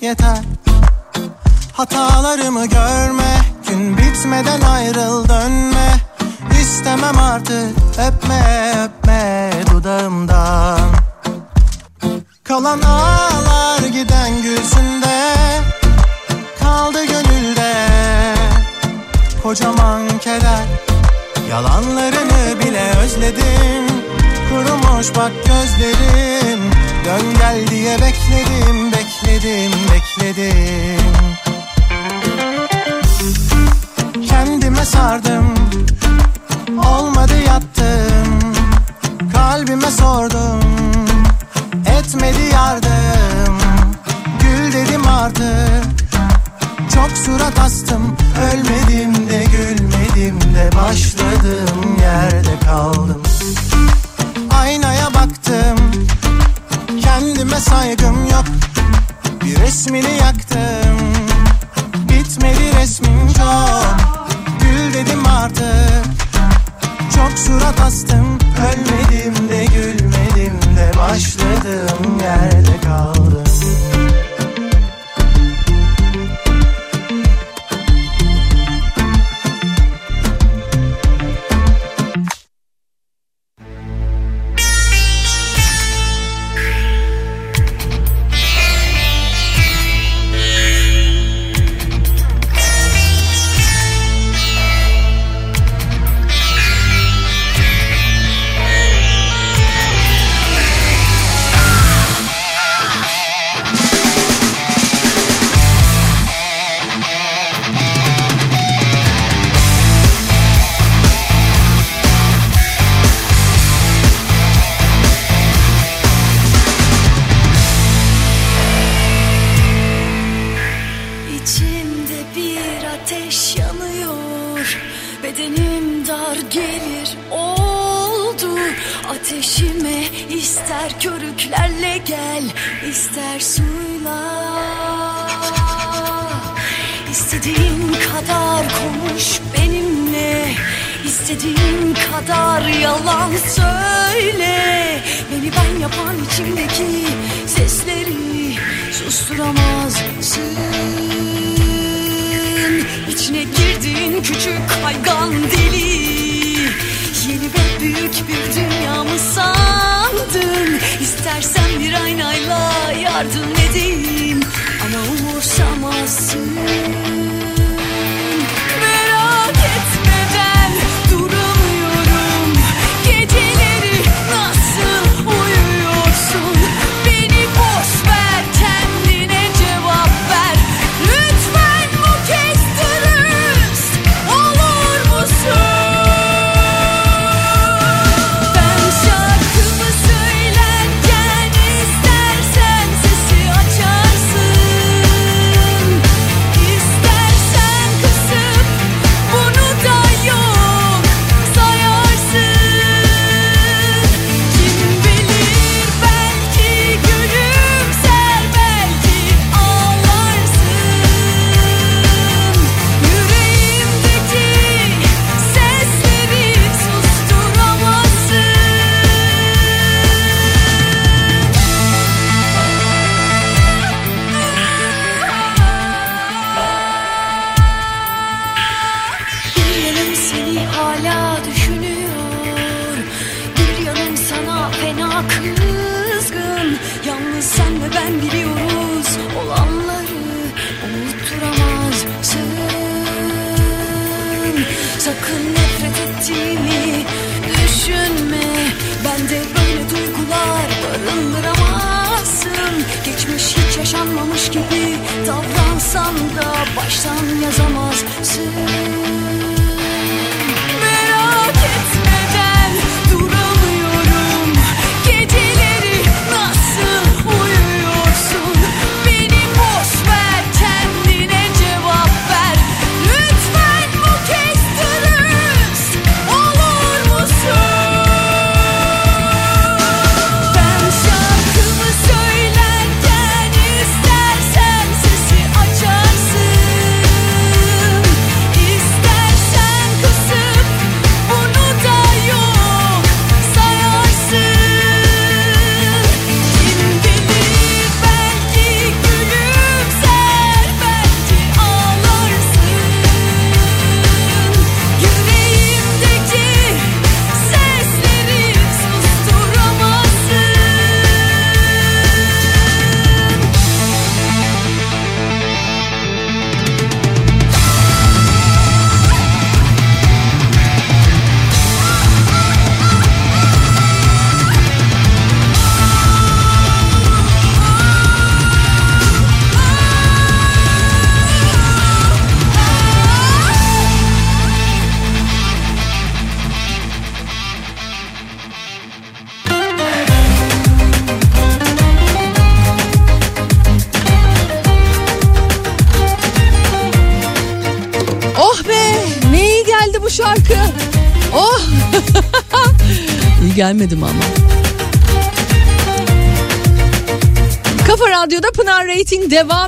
[SPEAKER 9] Yeter. Hatalarımı görme. Gün bitmeden ayrıl dönme. İstemem artık. Öpme öpme dudağımdan. Kalan ağlar giden gülsünde. Kaldı gönülde Kocaman keder. Yalanlarını bile özledim. Kurumuş bak gözlerim Dön gel diye bekledim Bekledim bekledim. Kendime sardım Olmadı yattım. Kalbime sordum Etmedi yardım. Gül dedim artık Çok surat astım. Ölmedim de gülmedim de Başladım yerde kaldım. Aynaya baktım Kendime saygım yok. Bir resmini yaktım. Bitmedi resmin çok. Gül dedim artık. Çok surat astım. Ölmedim de gülmedim de Başladım. Yerde kaldım
[SPEAKER 2] İstediğin kadar yalan söyle. Beni ben yapan içimdeki sesleri susturamazsın İçine girdiğin küçük kaygan deli. Yeni ve büyük bir dünya mı sandın? İstersen bir aynayla yardım edeyim Ama umursamazsın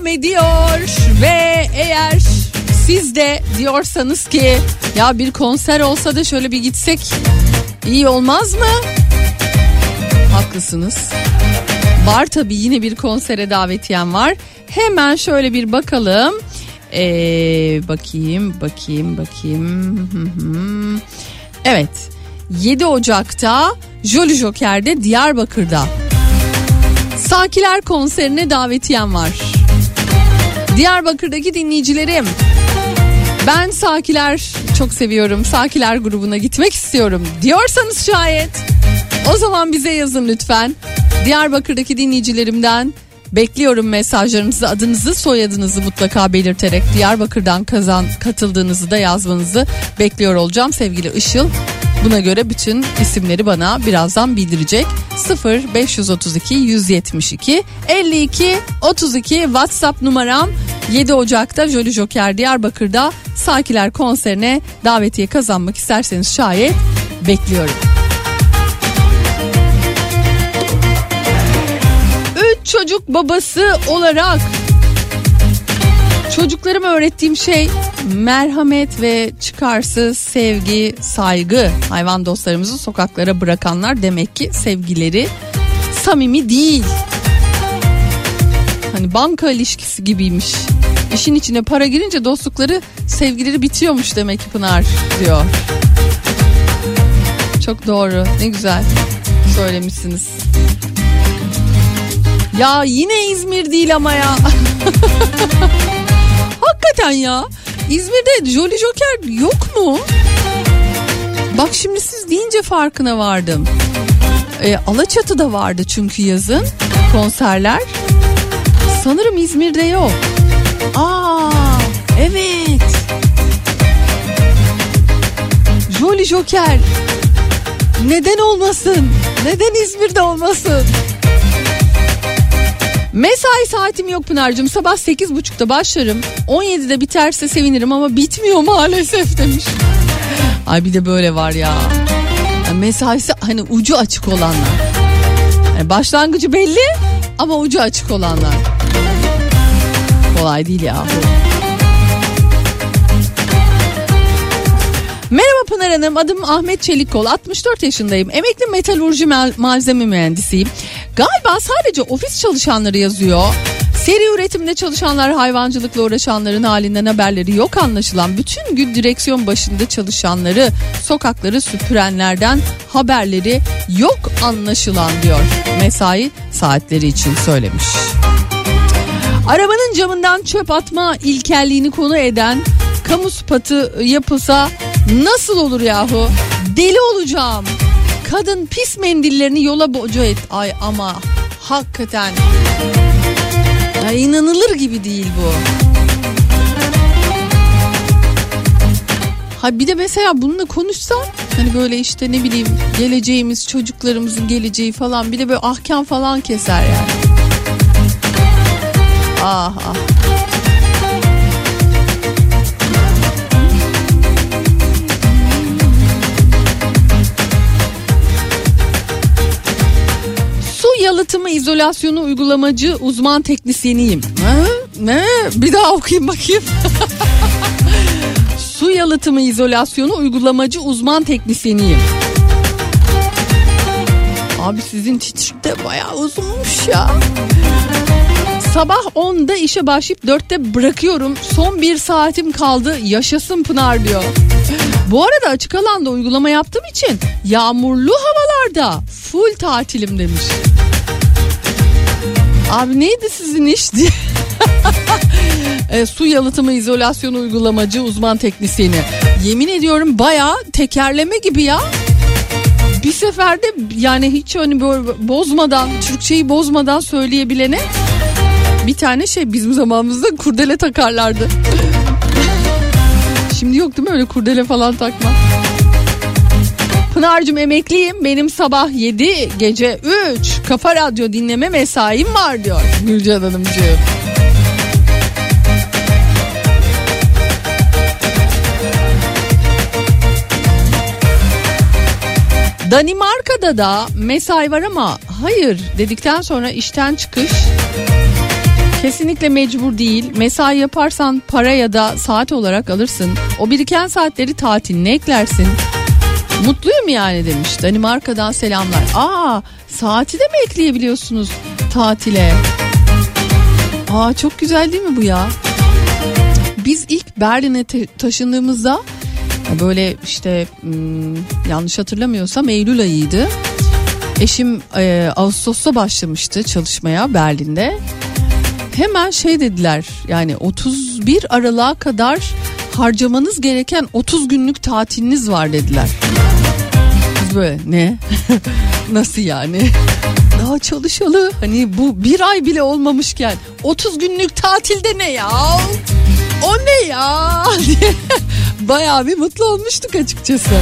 [SPEAKER 3] devam ediyor ve eğer siz de diyorsanız ki ya bir konser olsa da şöyle bir gitsek iyi olmaz mı? Haklısınız. Var tabii yine bir konsere davetiyem var. Hemen şöyle bir bakalım. Ee, bakayım bakayım bakayım. Evet 7 Ocak'ta Jolly Joker'de Diyarbakır'da. Sakiler konserine davetiyem var. Diyarbakır'daki dinleyicilerim ben Sakiler çok seviyorum. Sakiler grubuna gitmek istiyorum diyorsanız şayet o zaman bize yazın lütfen. Diyarbakır'daki dinleyicilerimden bekliyorum mesajlarınızı, adınızı, soyadınızı mutlaka belirterek Diyarbakır'dan kazan katıldığınızı da yazmanızı bekliyor olacağım sevgili Işıl. Buna göre bütün isimleri bana birazdan bildirecek. 0 532 172 52 32 WhatsApp numaram 7 Ocak'ta Jolly Joker Diyarbakır'da Sakiler konserine davetiye kazanmak isterseniz şayet bekliyorum. Üç çocuk babası olarak çocuklarıma öğrettiğim şey merhamet ve çıkarsız sevgi, saygı. Hayvan dostlarımızı sokaklara bırakanlar demek ki sevgileri samimi değil. Hani banka ilişkisi gibiymiş. İşin içine para girince dostlukları, sevgileri bitiyormuş demek ki Pınar diyor. Çok doğru. Ne güzel söylemişsiniz. Ya yine İzmir değil ama ya. Hakikaten ya. İzmir'de Jolly Joker yok mu? Bak şimdi siz deyince farkına vardım. E, Alaçatı'da vardı çünkü yazın konserler. Sanırım İzmir'de yok. Aa, evet. Jolly Joker. Neden olmasın? Neden İzmir'de olmasın? Mesai saatim yok Pınar'cığım. Sabah 8.30'da başlarım. 17'de biterse sevinirim ama bitmiyor maalesef demiş. Ay bir de böyle var ya. Mesaisi hani ucu açık olanlar. Yani başlangıcı belli ama ucu açık olanlar. Kolay değil ya. Merhaba Pınar Hanım adım Ahmet Çelikkol 64 yaşındayım emekli metalurji mal- malzeme mühendisiyim galiba sadece ofis çalışanları yazıyor Seri üretimde çalışanlar hayvancılıkla uğraşanların halinden haberleri yok anlaşılan bütün gün direksiyon başında çalışanları sokakları süpürenlerden haberleri yok anlaşılan diyor. Mesai saatleri için söylemiş. Arabanın camından çöp atma ilkelliğini konu eden kamu spatı yapılsa nasıl olur yahu? Deli olacağım. Kadın pis mendillerini yola boca et. Ay ama hakikaten ya inanılır gibi değil bu. Ha bir de mesela bununla konuşsan hani böyle işte ne bileyim geleceğimiz çocuklarımızın geleceği falan bir de böyle ahkam falan keser yani. Ah ah. Yalıtımı izolasyonu uygulamacı uzman teknisyeniyim. Ha? Ne? Bir daha okuyayım bakayım. Su yalıtımı izolasyonu uygulamacı uzman teknisyeniyim. Abi sizin titrik de bayağı uzunmuş ya. Sabah 10'da işe başlayıp 4'te bırakıyorum. Son bir saatim kaldı. Yaşasın Pınar diyor. Bu arada açık alanda uygulama yaptığım için yağmurlu havalarda full tatilim demiş. Abi neydi sizin iş diye. e, su yalıtımı izolasyonu uygulamacı uzman teknisyeni. Yemin ediyorum bayağı tekerleme gibi ya. Bir seferde yani hiç hani böyle bozmadan Türkçeyi bozmadan söyleyebilene bir tane şey bizim zamanımızda kurdele takarlardı. Şimdi yok değil mi öyle kurdele falan takma. Pınar'cığım emekliyim. Benim sabah 7 gece 3 kafa radyo dinleme mesaim var diyor Gülcan Hanımcığım. Danimarka'da da mesai var ama hayır dedikten sonra işten çıkış kesinlikle mecbur değil. Mesai yaparsan para ya da saat olarak alırsın. O biriken saatleri tatiline eklersin. Mutluyum yani demiş. Danimarka'dan selamlar. Aa saati de mi ekleyebiliyorsunuz tatile? Aa çok güzel değil mi bu ya? Biz ilk Berlin'e taşındığımızda böyle işte hmm, yanlış hatırlamıyorsam Eylül ayıydı. Eşim e, Ağustos'ta başlamıştı çalışmaya Berlin'de. Hemen şey dediler yani 31 Aralık'a kadar harcamanız gereken 30 günlük tatiliniz var dediler. Biz ne? Nasıl yani? Daha çalışalı hani bu bir ay bile olmamışken 30 günlük tatilde ne ya? O ne ya? Bayağı bir mutlu olmuştuk açıkçası.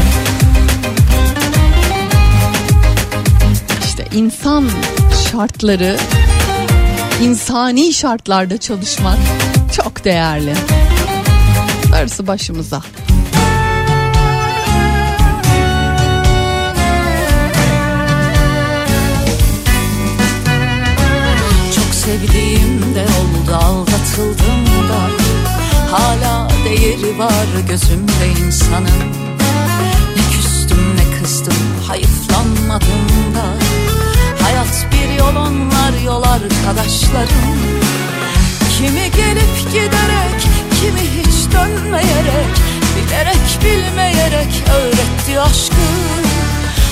[SPEAKER 3] İşte insan şartları, insani şartlarda çalışmak çok değerli. Darısı başımıza.
[SPEAKER 4] Sevdiğim de oldu aldatıldım da. Hala değeri var gözümde insanın. Ne küstüm ne kızdım hayıflanmadım da. Hayat bir yol onlar yol arkadaşlarım. Kimi gelip giderek kimi hiç dönmeyerek Bilerek bilmeyerek öğretti aşkı.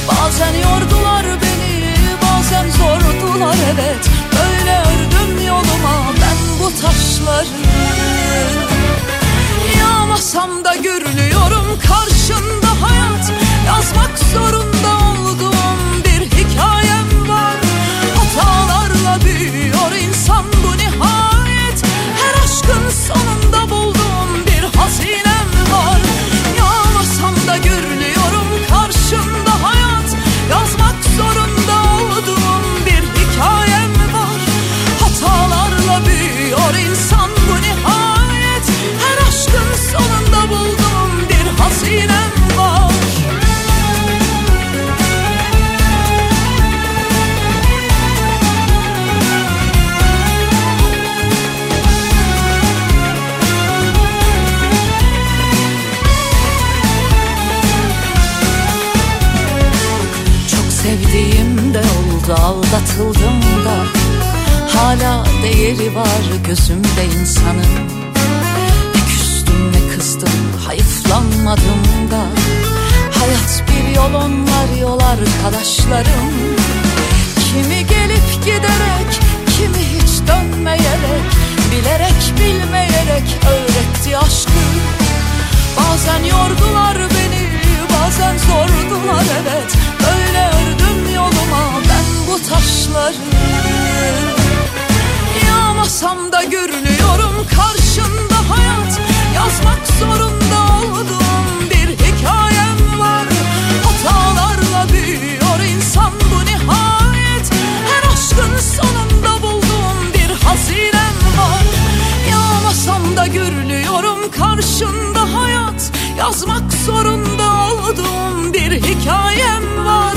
[SPEAKER 4] Bazen yordular beni bazen zordular evet Böyle ördüm yoluma ben bu taşları. Yağmasam da gürlüyorum Hala değeri var gözümde insanın. Ne küstüm ne kızdım hayıflanmadım da. Hayat bir yol onlar yol arkadaşlarım. Kimi gelip giderek kimi hiç dönmeyerek Bilerek bilmeyerek öğretti aşkı. Bazen yordular beni bazen zordular evet.
[SPEAKER 10] Öyle ördüm yoluma ben bu taşları Yağmasam da görünüyorum karşında hayat. Yazmak zorunda olduğum bir hikayem var. Hatalarla büyüyor insan bu nihayet. Her aşkın sonunda bulduğum bir hazinem var. Yağmasam da görünüyorum karşında hayat. Yazmak zorunda olduğum bir hikayem var.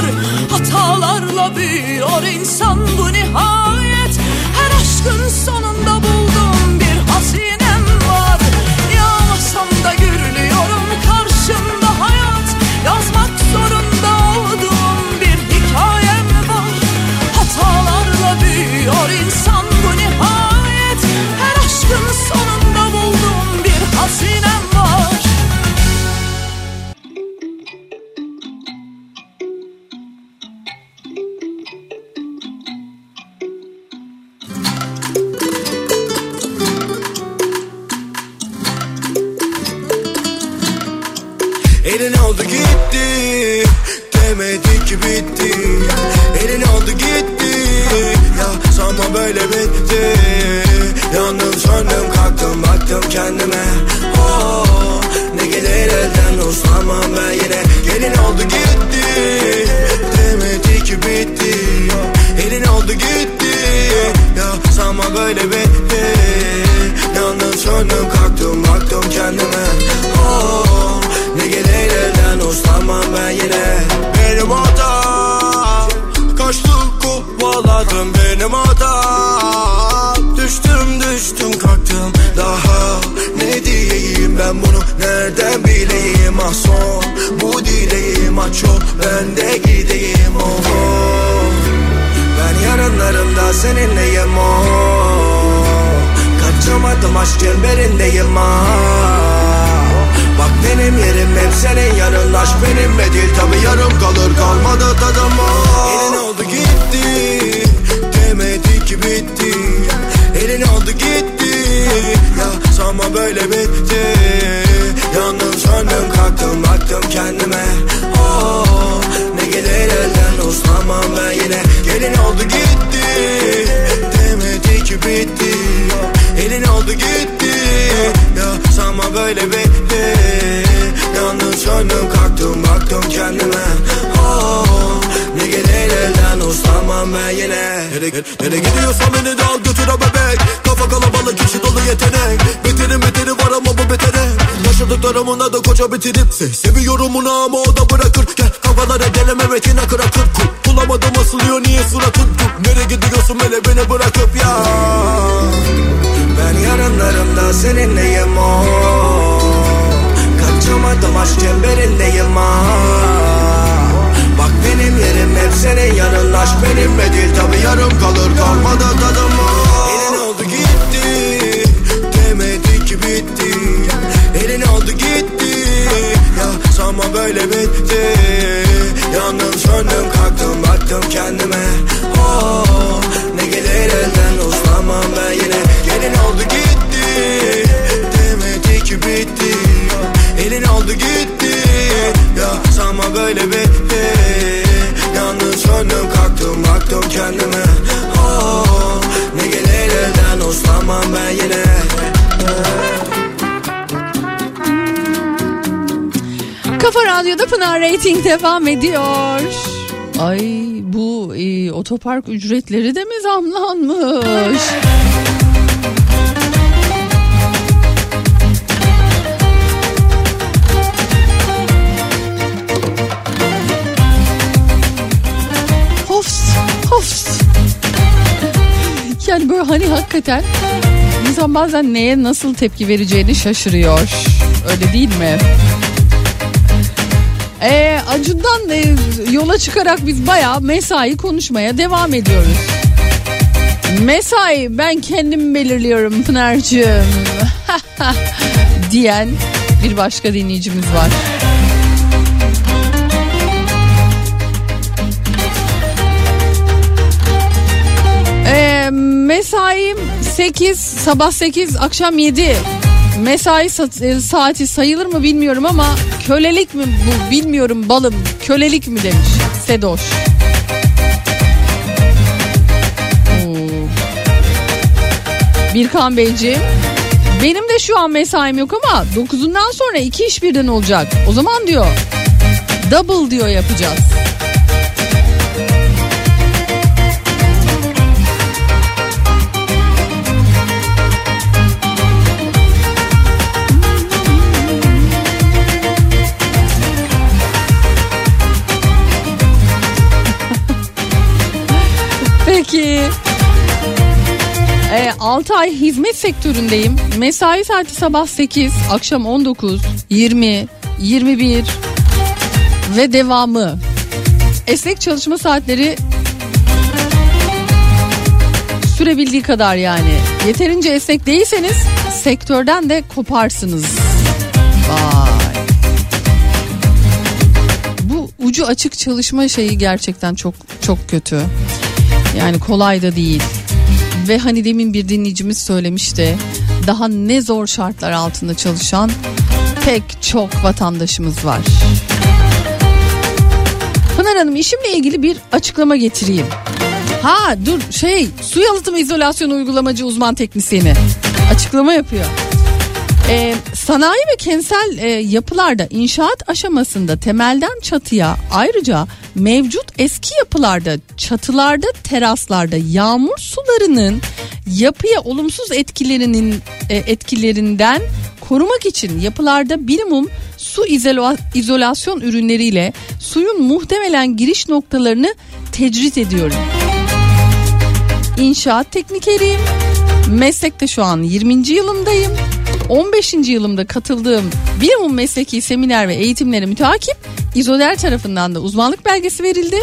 [SPEAKER 10] Hatalarla büyüyor insan bu nihayet aşkın sonunda bulduğum bir hazinem
[SPEAKER 11] kovaladım benim hatam Düştüm düştüm kalktım. Daha Ne diyeyim ben bunu? Nereden bileyim? Ah son Bu dileğim. Ah çok ben de gideyim. Oh, oh. Ben yarınlarımda seninleyim. Oh. Kaçamadım aşk çemberindeyim ah. Bak benim yerim hep senin yanın Aşk benimle değil tabi yarım kalır. Kalmadı tadım oh. Ki bitti Elin oldu gitti. Ya sanma böyle bitti. Yandım söndüm kalktım baktım kendime. Oh, Ne gelir elden uslanmam ben yine. Gelin oldu gitti. Demedi ki bitti Elin oldu gitti. Ya sanma böyle bitti. Yandım söndüm kalktım baktım kendime. Oh, Ne gelir elden uslanmam ben yine. Nereye, nereye gidiyorsan beni de al götür bebek. Kafa kalabalık kişi dolu yetenek. Beterin beteri var ama bu betere. Yaşadıklarımın adı koca bitirip se Seviyorum onu ama o da bırakır. Gel kafalara deleme retine kırakır. Kul bulamadım asılıyor niye suratın? Dur nereye gidiyorsun hele beni bırakıp ya? Ben yarınlarımda seninleyim o Kaçamadım aşk çemberindeyim Bak benim yerim hep senin yanın. Aşk benimle değil tabi yarım kalır. Kalmadı tadım Elin oldu gitti Demedi ki bitti. Elin oldu gitti Ya sanma böyle bitti. Yandım söndüm kalktım baktım kendime. Oh, Ne gelir elden uslanmam ben yine. Gelin oldu gitti Demedi ki bitti. Elin oldu gitti Ya sanma böyle bitti söndüm kalktım baktım kendime oh, Ne gelir elden uslanmam ben yine
[SPEAKER 3] Kafa Radyo'da Pınar Rating devam ediyor. Ay bu e, otopark ücretleri de mi zamlanmış? hakikaten insan bazen neye nasıl tepki vereceğini şaşırıyor. Öyle değil mi? Ee, Acun'dan e, yola çıkarak biz bayağı mesai konuşmaya devam ediyoruz. Mesai ben kendim belirliyorum Pınar'cığım. diyen bir başka dinleyicimiz var. 8 sabah 8 akşam 7 mesai sa- e, saati sayılır mı bilmiyorum ama kölelik mi bu bilmiyorum balım kölelik mi demiş Sedoş. Birkan Beyciğim benim de şu an mesaim yok ama 9'undan sonra iki iş birden olacak. O zaman diyor double diyor yapacağız. Peki. E, 6 ay hizmet sektöründeyim. Mesai saati sabah 8, akşam 19, 20, 21 ve devamı. Esnek çalışma saatleri sürebildiği kadar yani. Yeterince esnek değilseniz sektörden de koparsınız. Vay. Bu ucu açık çalışma şeyi gerçekten çok çok kötü. Yani kolay da değil. Ve hani demin bir dinleyicimiz söylemişti. Daha ne zor şartlar altında çalışan pek çok vatandaşımız var. Pınar Hanım işimle ilgili bir açıklama getireyim. Ha dur şey su yalıtım izolasyon uygulamacı uzman teknisyeni açıklama yapıyor. Ee, sanayi ve kentsel e, yapılarda inşaat aşamasında temelden çatıya ayrıca mevcut eski yapılarda çatılarda teraslarda yağmur sularının yapıya olumsuz etkilerinin e, etkilerinden korumak için yapılarda minimum su izola- izolasyon ürünleriyle suyun muhtemelen giriş noktalarını tecrit ediyorum. İnşaat teknikeriyim. Meslekte şu an 20. yılımdayım. 15. yılımda katıldığım minimum mesleki seminer ve eğitimlere müteakip İzoder tarafından da uzmanlık belgesi verildi.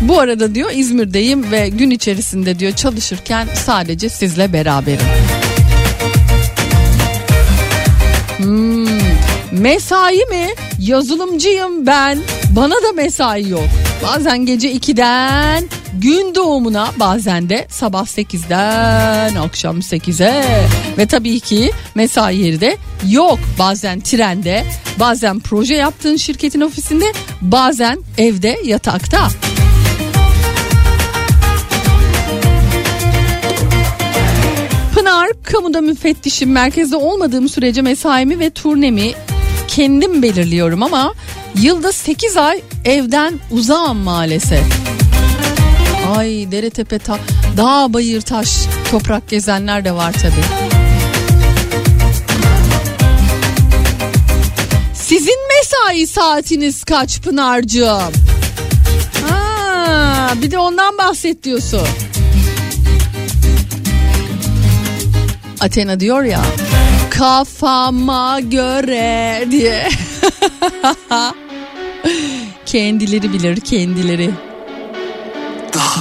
[SPEAKER 3] Bu arada diyor İzmir'deyim ve gün içerisinde diyor çalışırken sadece sizle beraberim. Mesai mi? Yazılımcıyım ben. Bana da mesai yok. Bazen gece 2'den gün doğumuna bazen de sabah 8'den akşam 8'e ve tabii ki mesai yeri de yok. Bazen trende, bazen proje yaptığın şirketin ofisinde, bazen evde yatakta. Pınar kamuda müfettişim merkezde olmadığım sürece mesaimi ve turnemi kendim belirliyorum ama yılda 8 ay evden uzağım maalesef. Ay dere tepe ta, dağ bayır taş toprak gezenler de var tabi. Sizin mesai saatiniz kaç Pınar'cığım? Ha, bir de ondan bahset diyorsun. Athena diyor ya kafama göre diye. kendileri bilir kendileri.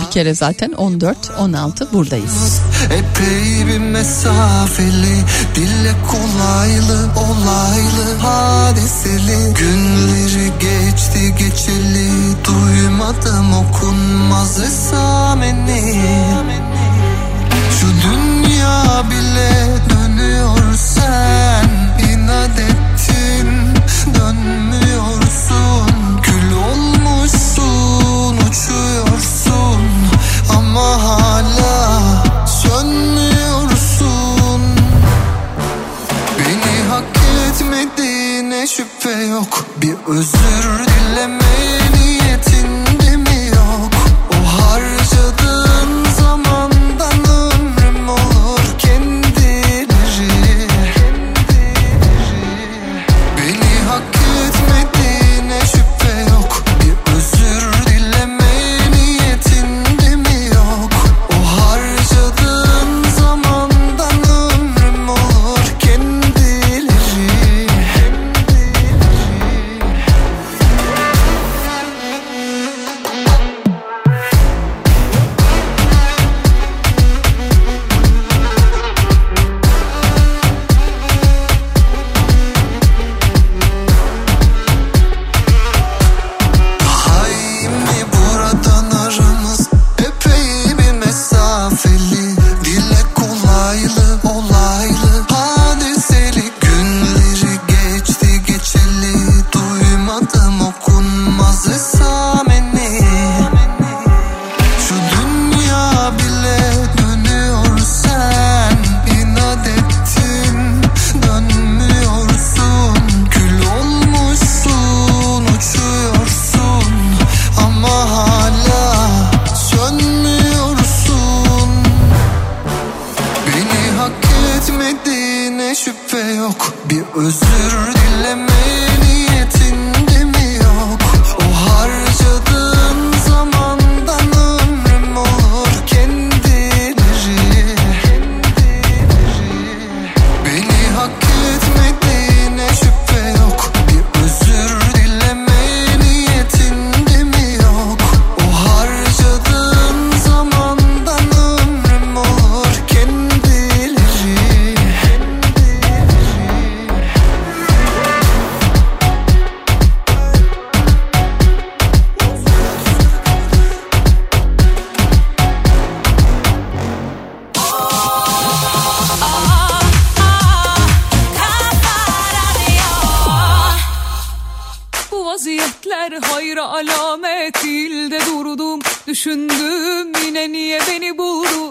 [SPEAKER 3] Bir kere zaten 14-16 buradayız.
[SPEAKER 12] Epey bir mesafeli Dille kolaylı olaylı hadiseli Günleri geçti geçeli Duymadım okunmaz esameni Şu dünya bile dönüyor sen inat ettin dönmüyorsun. Olmuşsun uçuyorsun. Ama hala sönmüyorsun. Beni hak etmediğine şüphe yok. Bir özür dileme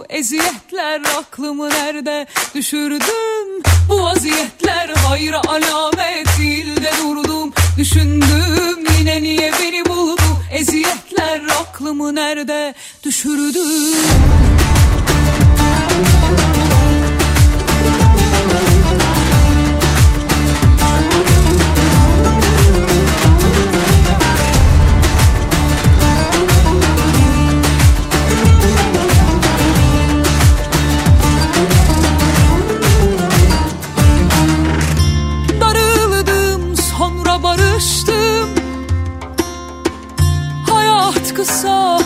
[SPEAKER 13] bu eziyetler aklımı nerede düşürdüm? Bu vaziyetler hayra alamet değil de durdum. Düşündüm yine niye beni buldu? Eziyetler aklımı nerede düşürdüm? so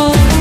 [SPEAKER 13] Oh.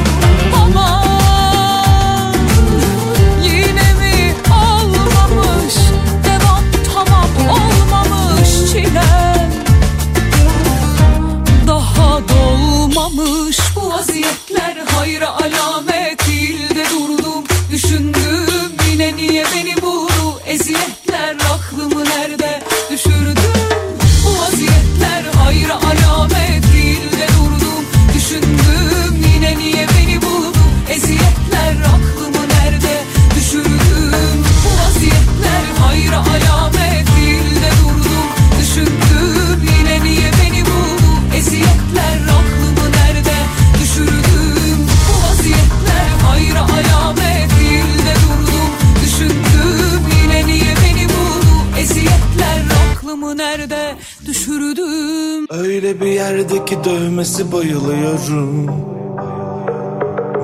[SPEAKER 6] Öyle bir yerdeki dövmesi bayılıyorum.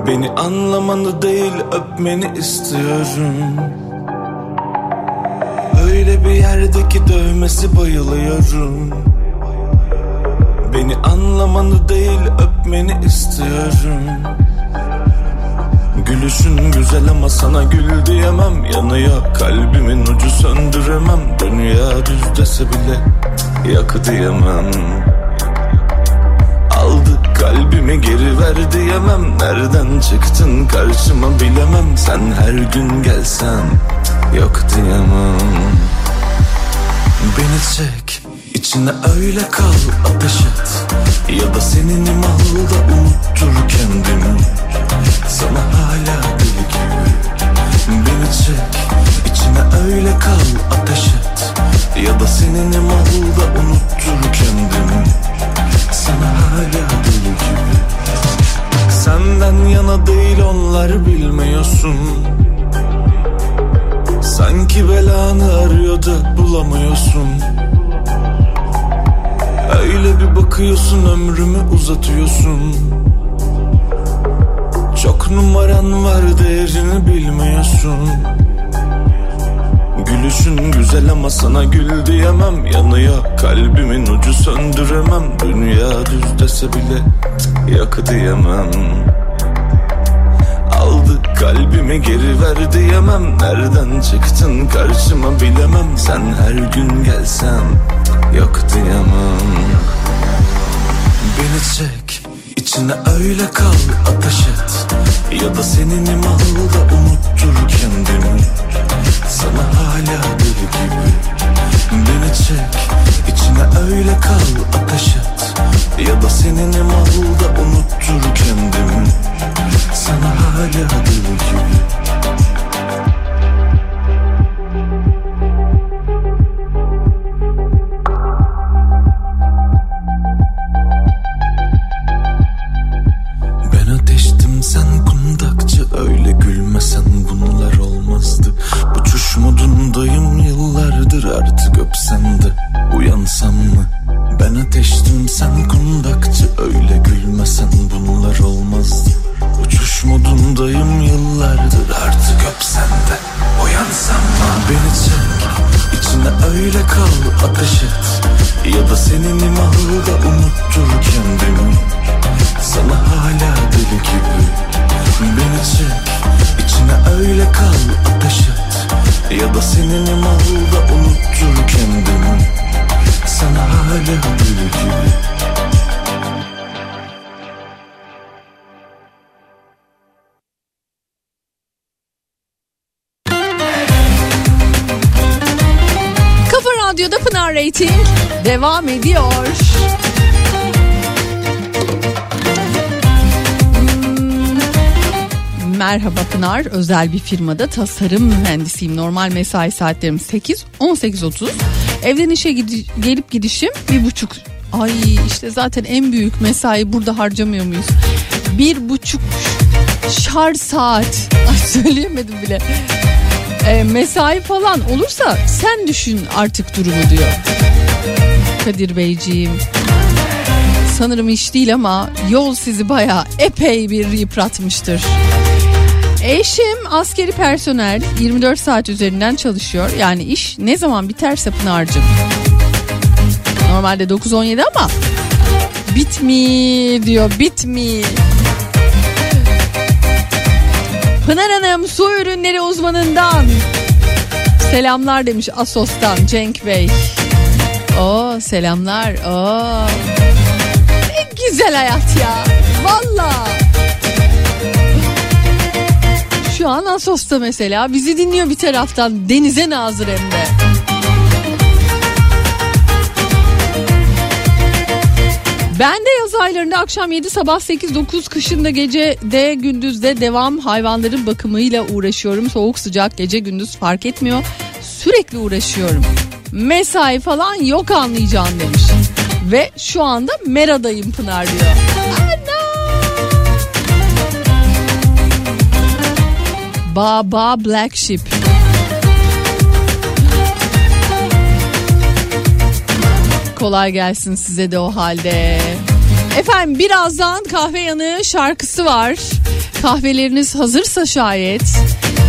[SPEAKER 6] Beni anlamanı değil öpmeni istiyorum. Öyle bir yerdeki dövmesi bayılıyorum. Beni anlamanı değil öpmeni istiyorum. Gülüşün güzel ama sana gül diyemem. Yanıyor kalbimin ucu söndüremem. Dünya düz dese bile yakı diyemem. Kalbimi geri ver diyemem. Nereden çıktın karşıma bilemem. Sen her gün gelsen yok diyemem. Beni çek içine öyle kal ateş et. Ya da senin imalda unuttur kendimi. Sana hala deli gibi. Beni çek içine öyle kal ateş et. Ya da senin imalda unuttur kendimi. Sana hala deli gibi. Senden yana değil onlar bilmiyorsun. Sanki belanı arıyor da bulamıyorsun. Öyle bir bakıyorsun ömrümü uzatıyorsun. Çok numaran var değerini bilmiyorsun Gülüşün güzel ama sana gül diyemem. Yanıyor kalbimin ucu söndüremem. Dünya düz dese bile cık, yak diyemem. Aldı kalbimi geri ver diyemem. Nereden çıktın karşıma bilemem. Sen her gün gelsen yok diyemem. Beni çek içine öyle kal ateş et. Ya da senin imalda unuttur kendimi Sana hala deli gibi. Beni çek içine öyle kal ateş et. Ya da senin imalda unuttur kendimi. Sana hala deli gibi
[SPEAKER 3] Merhaba Pınar. Özel bir firmada tasarım mühendisiyim. Normal mesai saatlerim 8, 18.30. Evden işe gidi- gelip gidişim bir buçuk. Ay işte zaten en büyük mesai burada harcamıyor muyuz? Bir buçuk şar saat. Ay söyleyemedim bile. E, mesai falan olursa sen düşün artık durumu diyor. Kadir Beyciğim. Sanırım iş değil ama yol sizi baya epey bir yıpratmıştır. Eşim askeri personel 24 saat üzerinden çalışıyor. Yani iş ne zaman biterse Pınar'cığım. Normalde 9-17 ama bitmi diyor bitmi. Pınar Hanım su ürünleri uzmanından selamlar demiş Asos'tan Cenk Bey. Oo selamlar. Oo. Ne güzel hayat ya. Valla. Şu an Asos'ta mesela bizi dinliyor bir taraftan denize nazır hem de. Ben de yaz aylarında akşam 7 sabah 8 9 kışında gece de gündüzde devam hayvanların bakımıyla uğraşıyorum. Soğuk sıcak gece gündüz fark etmiyor. Sürekli uğraşıyorum. Mesai falan yok anlayacağın demiş. Ve şu anda Mera'dayım Pınar diyor. Baba Black Sheep. Kolay gelsin size de o halde. Efendim birazdan kahve yanı şarkısı var. Kahveleriniz hazırsa şayet.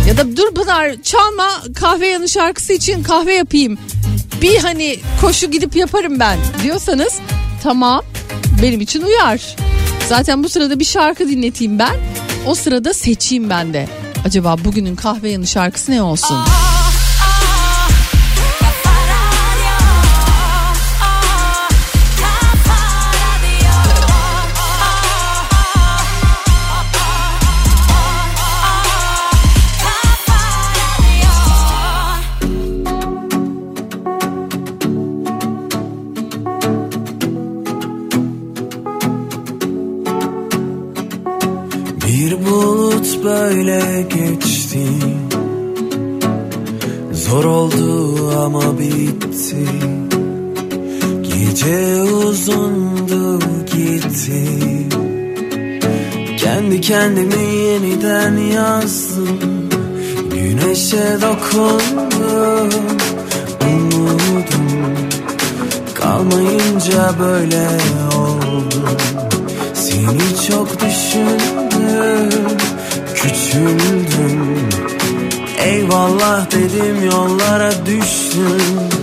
[SPEAKER 3] Ya da dur Pınar çalma kahve yanı şarkısı için kahve yapayım. Bir hani koşu gidip yaparım ben diyorsanız tamam benim için uyar. Zaten bu sırada bir şarkı dinleteyim ben. O sırada seçeyim ben de. Acaba bugünün kahve yanı şarkısı ne olsun?
[SPEAKER 8] Bir böyle geçti. Zor oldu ama bitti. Gece uzundu gitti. Kendi kendimi yeniden yazdım. Güneşe dokundum Umudum. Kalmayınca böyle oldum Seni çok düşündüm Küçüldüm. Eyvallah dedim yollara düştüm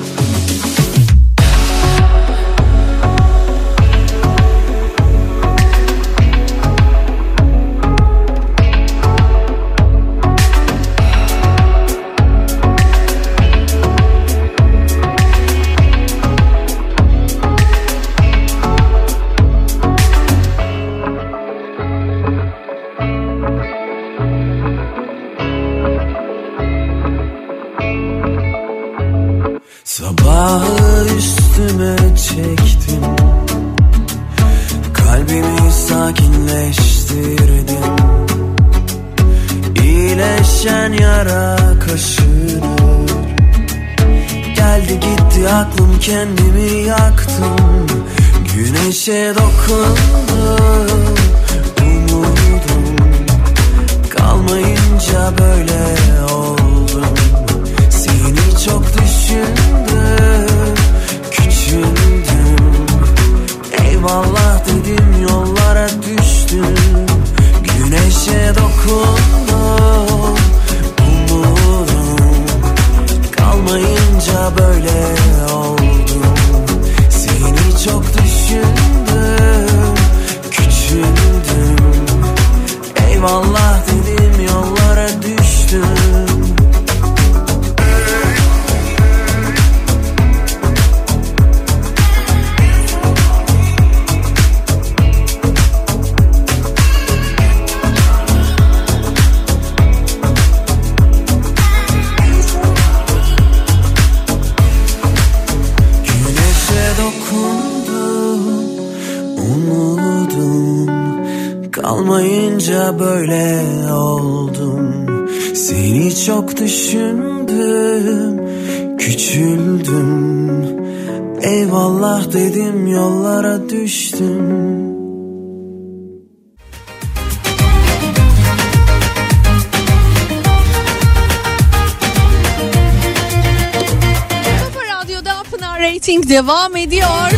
[SPEAKER 3] devam ediyor.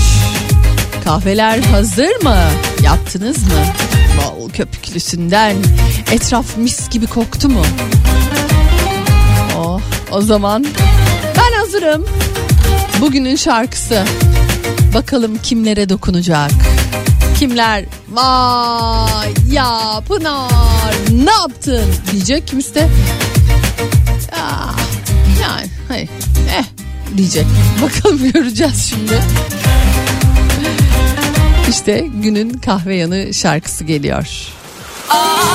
[SPEAKER 3] Kahveler hazır mı? Yaptınız mı? Bol köpüklüsünden. Etraf mis gibi koktu mu? Oh, o zaman ben hazırım. Bugünün şarkısı. Bakalım kimlere dokunacak? Kimler? Vay ya Pınar ne yaptın? Diyecek kimisi diyecek. Bakalım göreceğiz şimdi. İşte günün kahve yanı şarkısı geliyor.
[SPEAKER 8] Kalp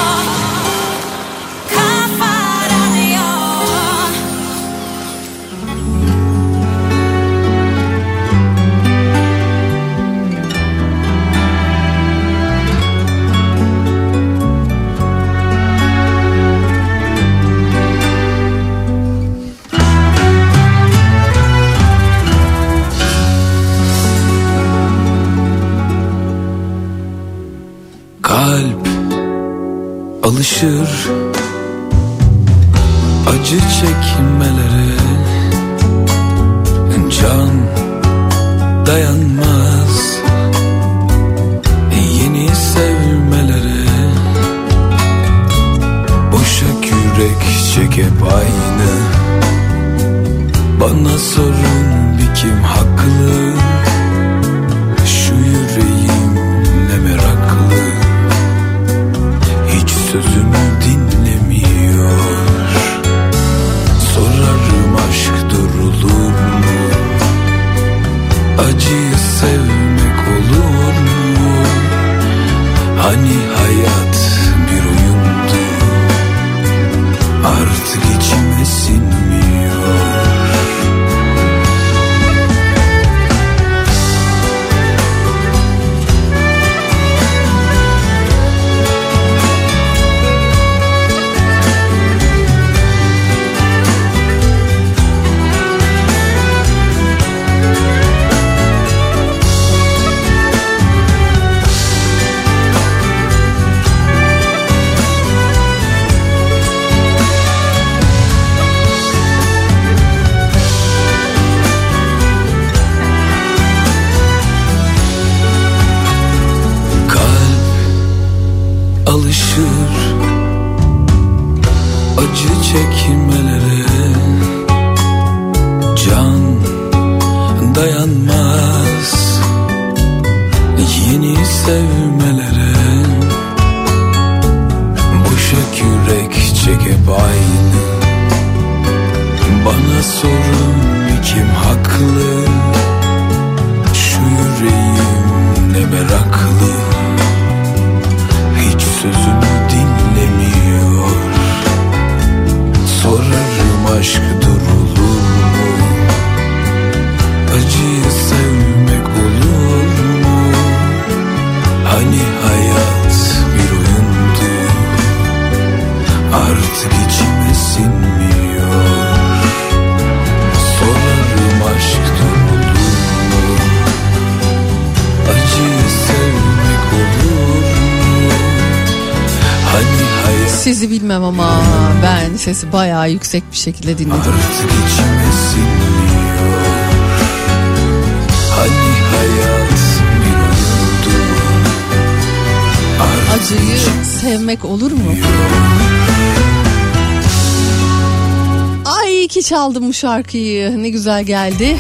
[SPEAKER 8] alışır acı çekmelere. Can dayanmaz yeni sevmelere. Boşa kürek çekip aynı. Bana sorun bir kim haklı Hiç
[SPEAKER 3] bayağı yüksek bir şekilde dinledim.
[SPEAKER 6] Artık içime sinmiyor Hani hayat Artık
[SPEAKER 3] Acıyı sevmek olur mu? Ay ki çaldım bu şarkıyı. Ne güzel geldi.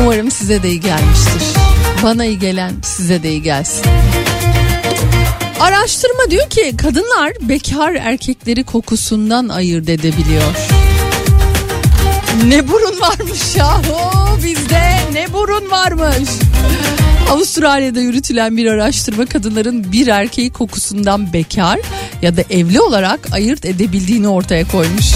[SPEAKER 3] Umarım size de iyi gelmiştir. Bana iyi gelen size de iyi gelsin. Araştırma diyor ki kadınlar bekar erkekleri kokusundan ayırt edebiliyor. Ne burun varmış ya bizde ne burun varmış. Avustralya'da yürütülen bir araştırma kadınların bir erkeği kokusundan bekar ya da evli olarak ayırt edebildiğini ortaya koymuş.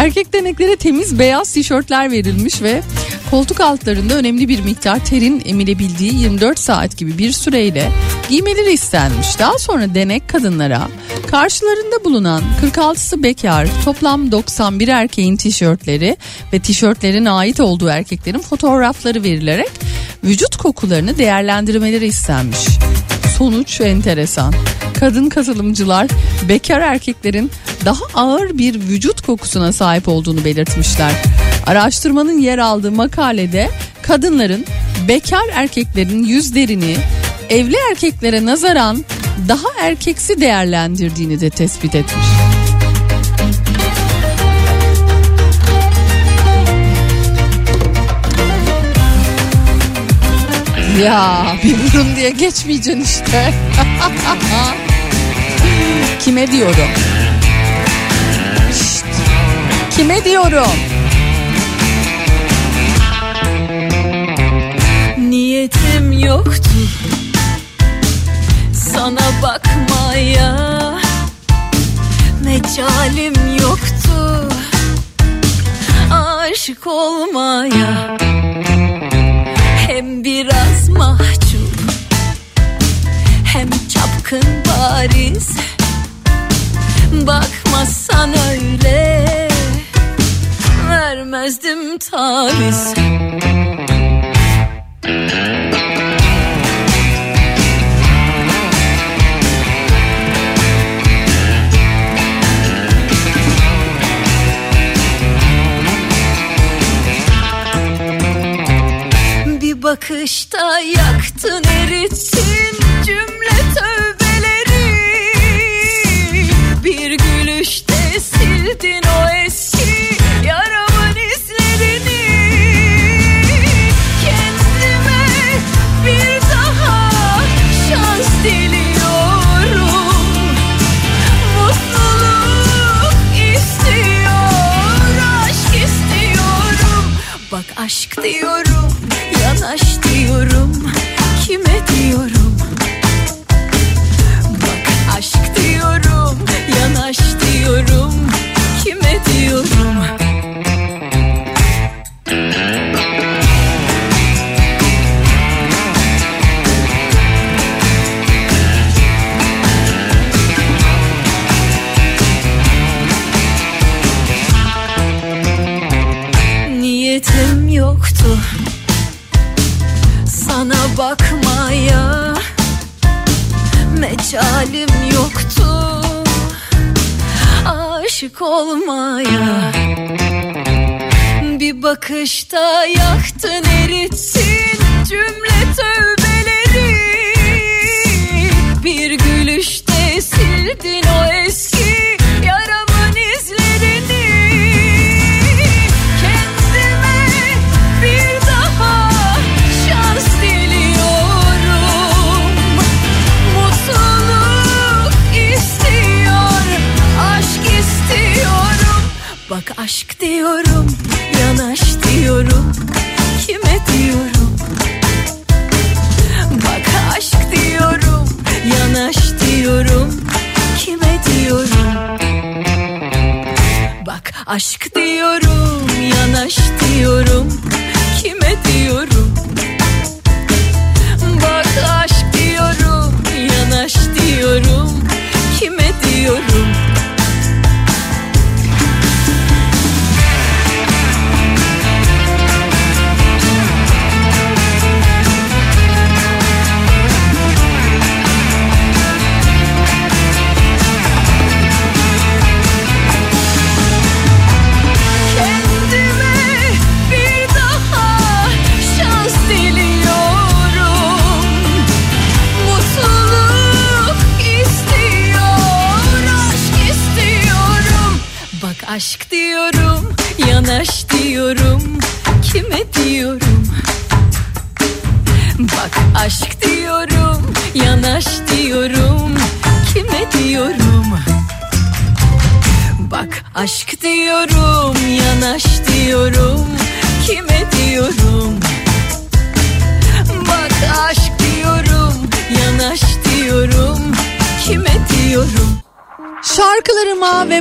[SPEAKER 3] Erkek deneklere temiz beyaz tişörtler verilmiş ve koltuk altlarında önemli bir miktar terin emilebildiği 24 saat gibi bir süreyle giymeleri istenmiş. Daha sonra denek kadınlara karşılarında bulunan 46'sı bekar toplam 91 erkeğin tişörtleri ve tişörtlerin ait olduğu erkeklerin fotoğrafları verilerek vücut kokularını değerlendirmeleri istenmiş. Sonuç enteresan. Kadın katılımcılar bekar erkeklerin daha ağır bir vücut kokusuna sahip olduğunu belirtmişler. Araştırmanın yer aldığı makalede kadınların bekar erkeklerin yüzlerini evli erkeklere nazaran daha erkeksi değerlendirdiğini de tespit etmiş. Ya bir burun diye geçmeyeceksin işte. Kime diyorum? Kime diyorum?
[SPEAKER 4] Niyetim yoktu. Sana bakmaya Mecalim yoktu. Aşık olmaya Hem biraz mahcup hem çapkın bariz. Bakmazsan öyle vermezdim taviz Bir bakışta yaktın erittin diyorum, yanaş diyorum sana bakmaya Mecalim yoktu. Aşık olmaya bakışta yaktın erittin cümle tövbeleri. Bir gülüşte sildin o aşk diyorum, yanaş diyorum. Kime diyorum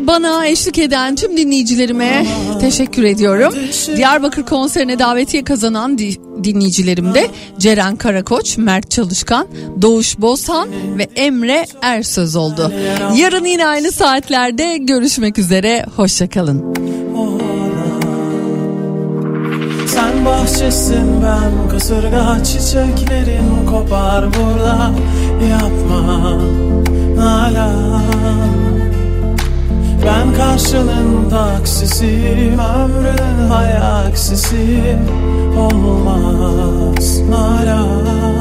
[SPEAKER 3] bana eşlik eden tüm dinleyicilerime teşekkür ediyorum. Diyarbakır konserine davetiye kazanan di- dinleyicilerim de Ceren Karakoç, Mert Çalışkan, Doğuş Bozhan ve Emre Ersöz oldu. Yarın yine aynı saatlerde görüşmek üzere. Hoşçakalın.
[SPEAKER 14] Sen bahçesin ben kasırga çiçeklerim kopar burada yapma nalan ben karşılığında aksisiyim Ömrünün hay Olmaz Nalan.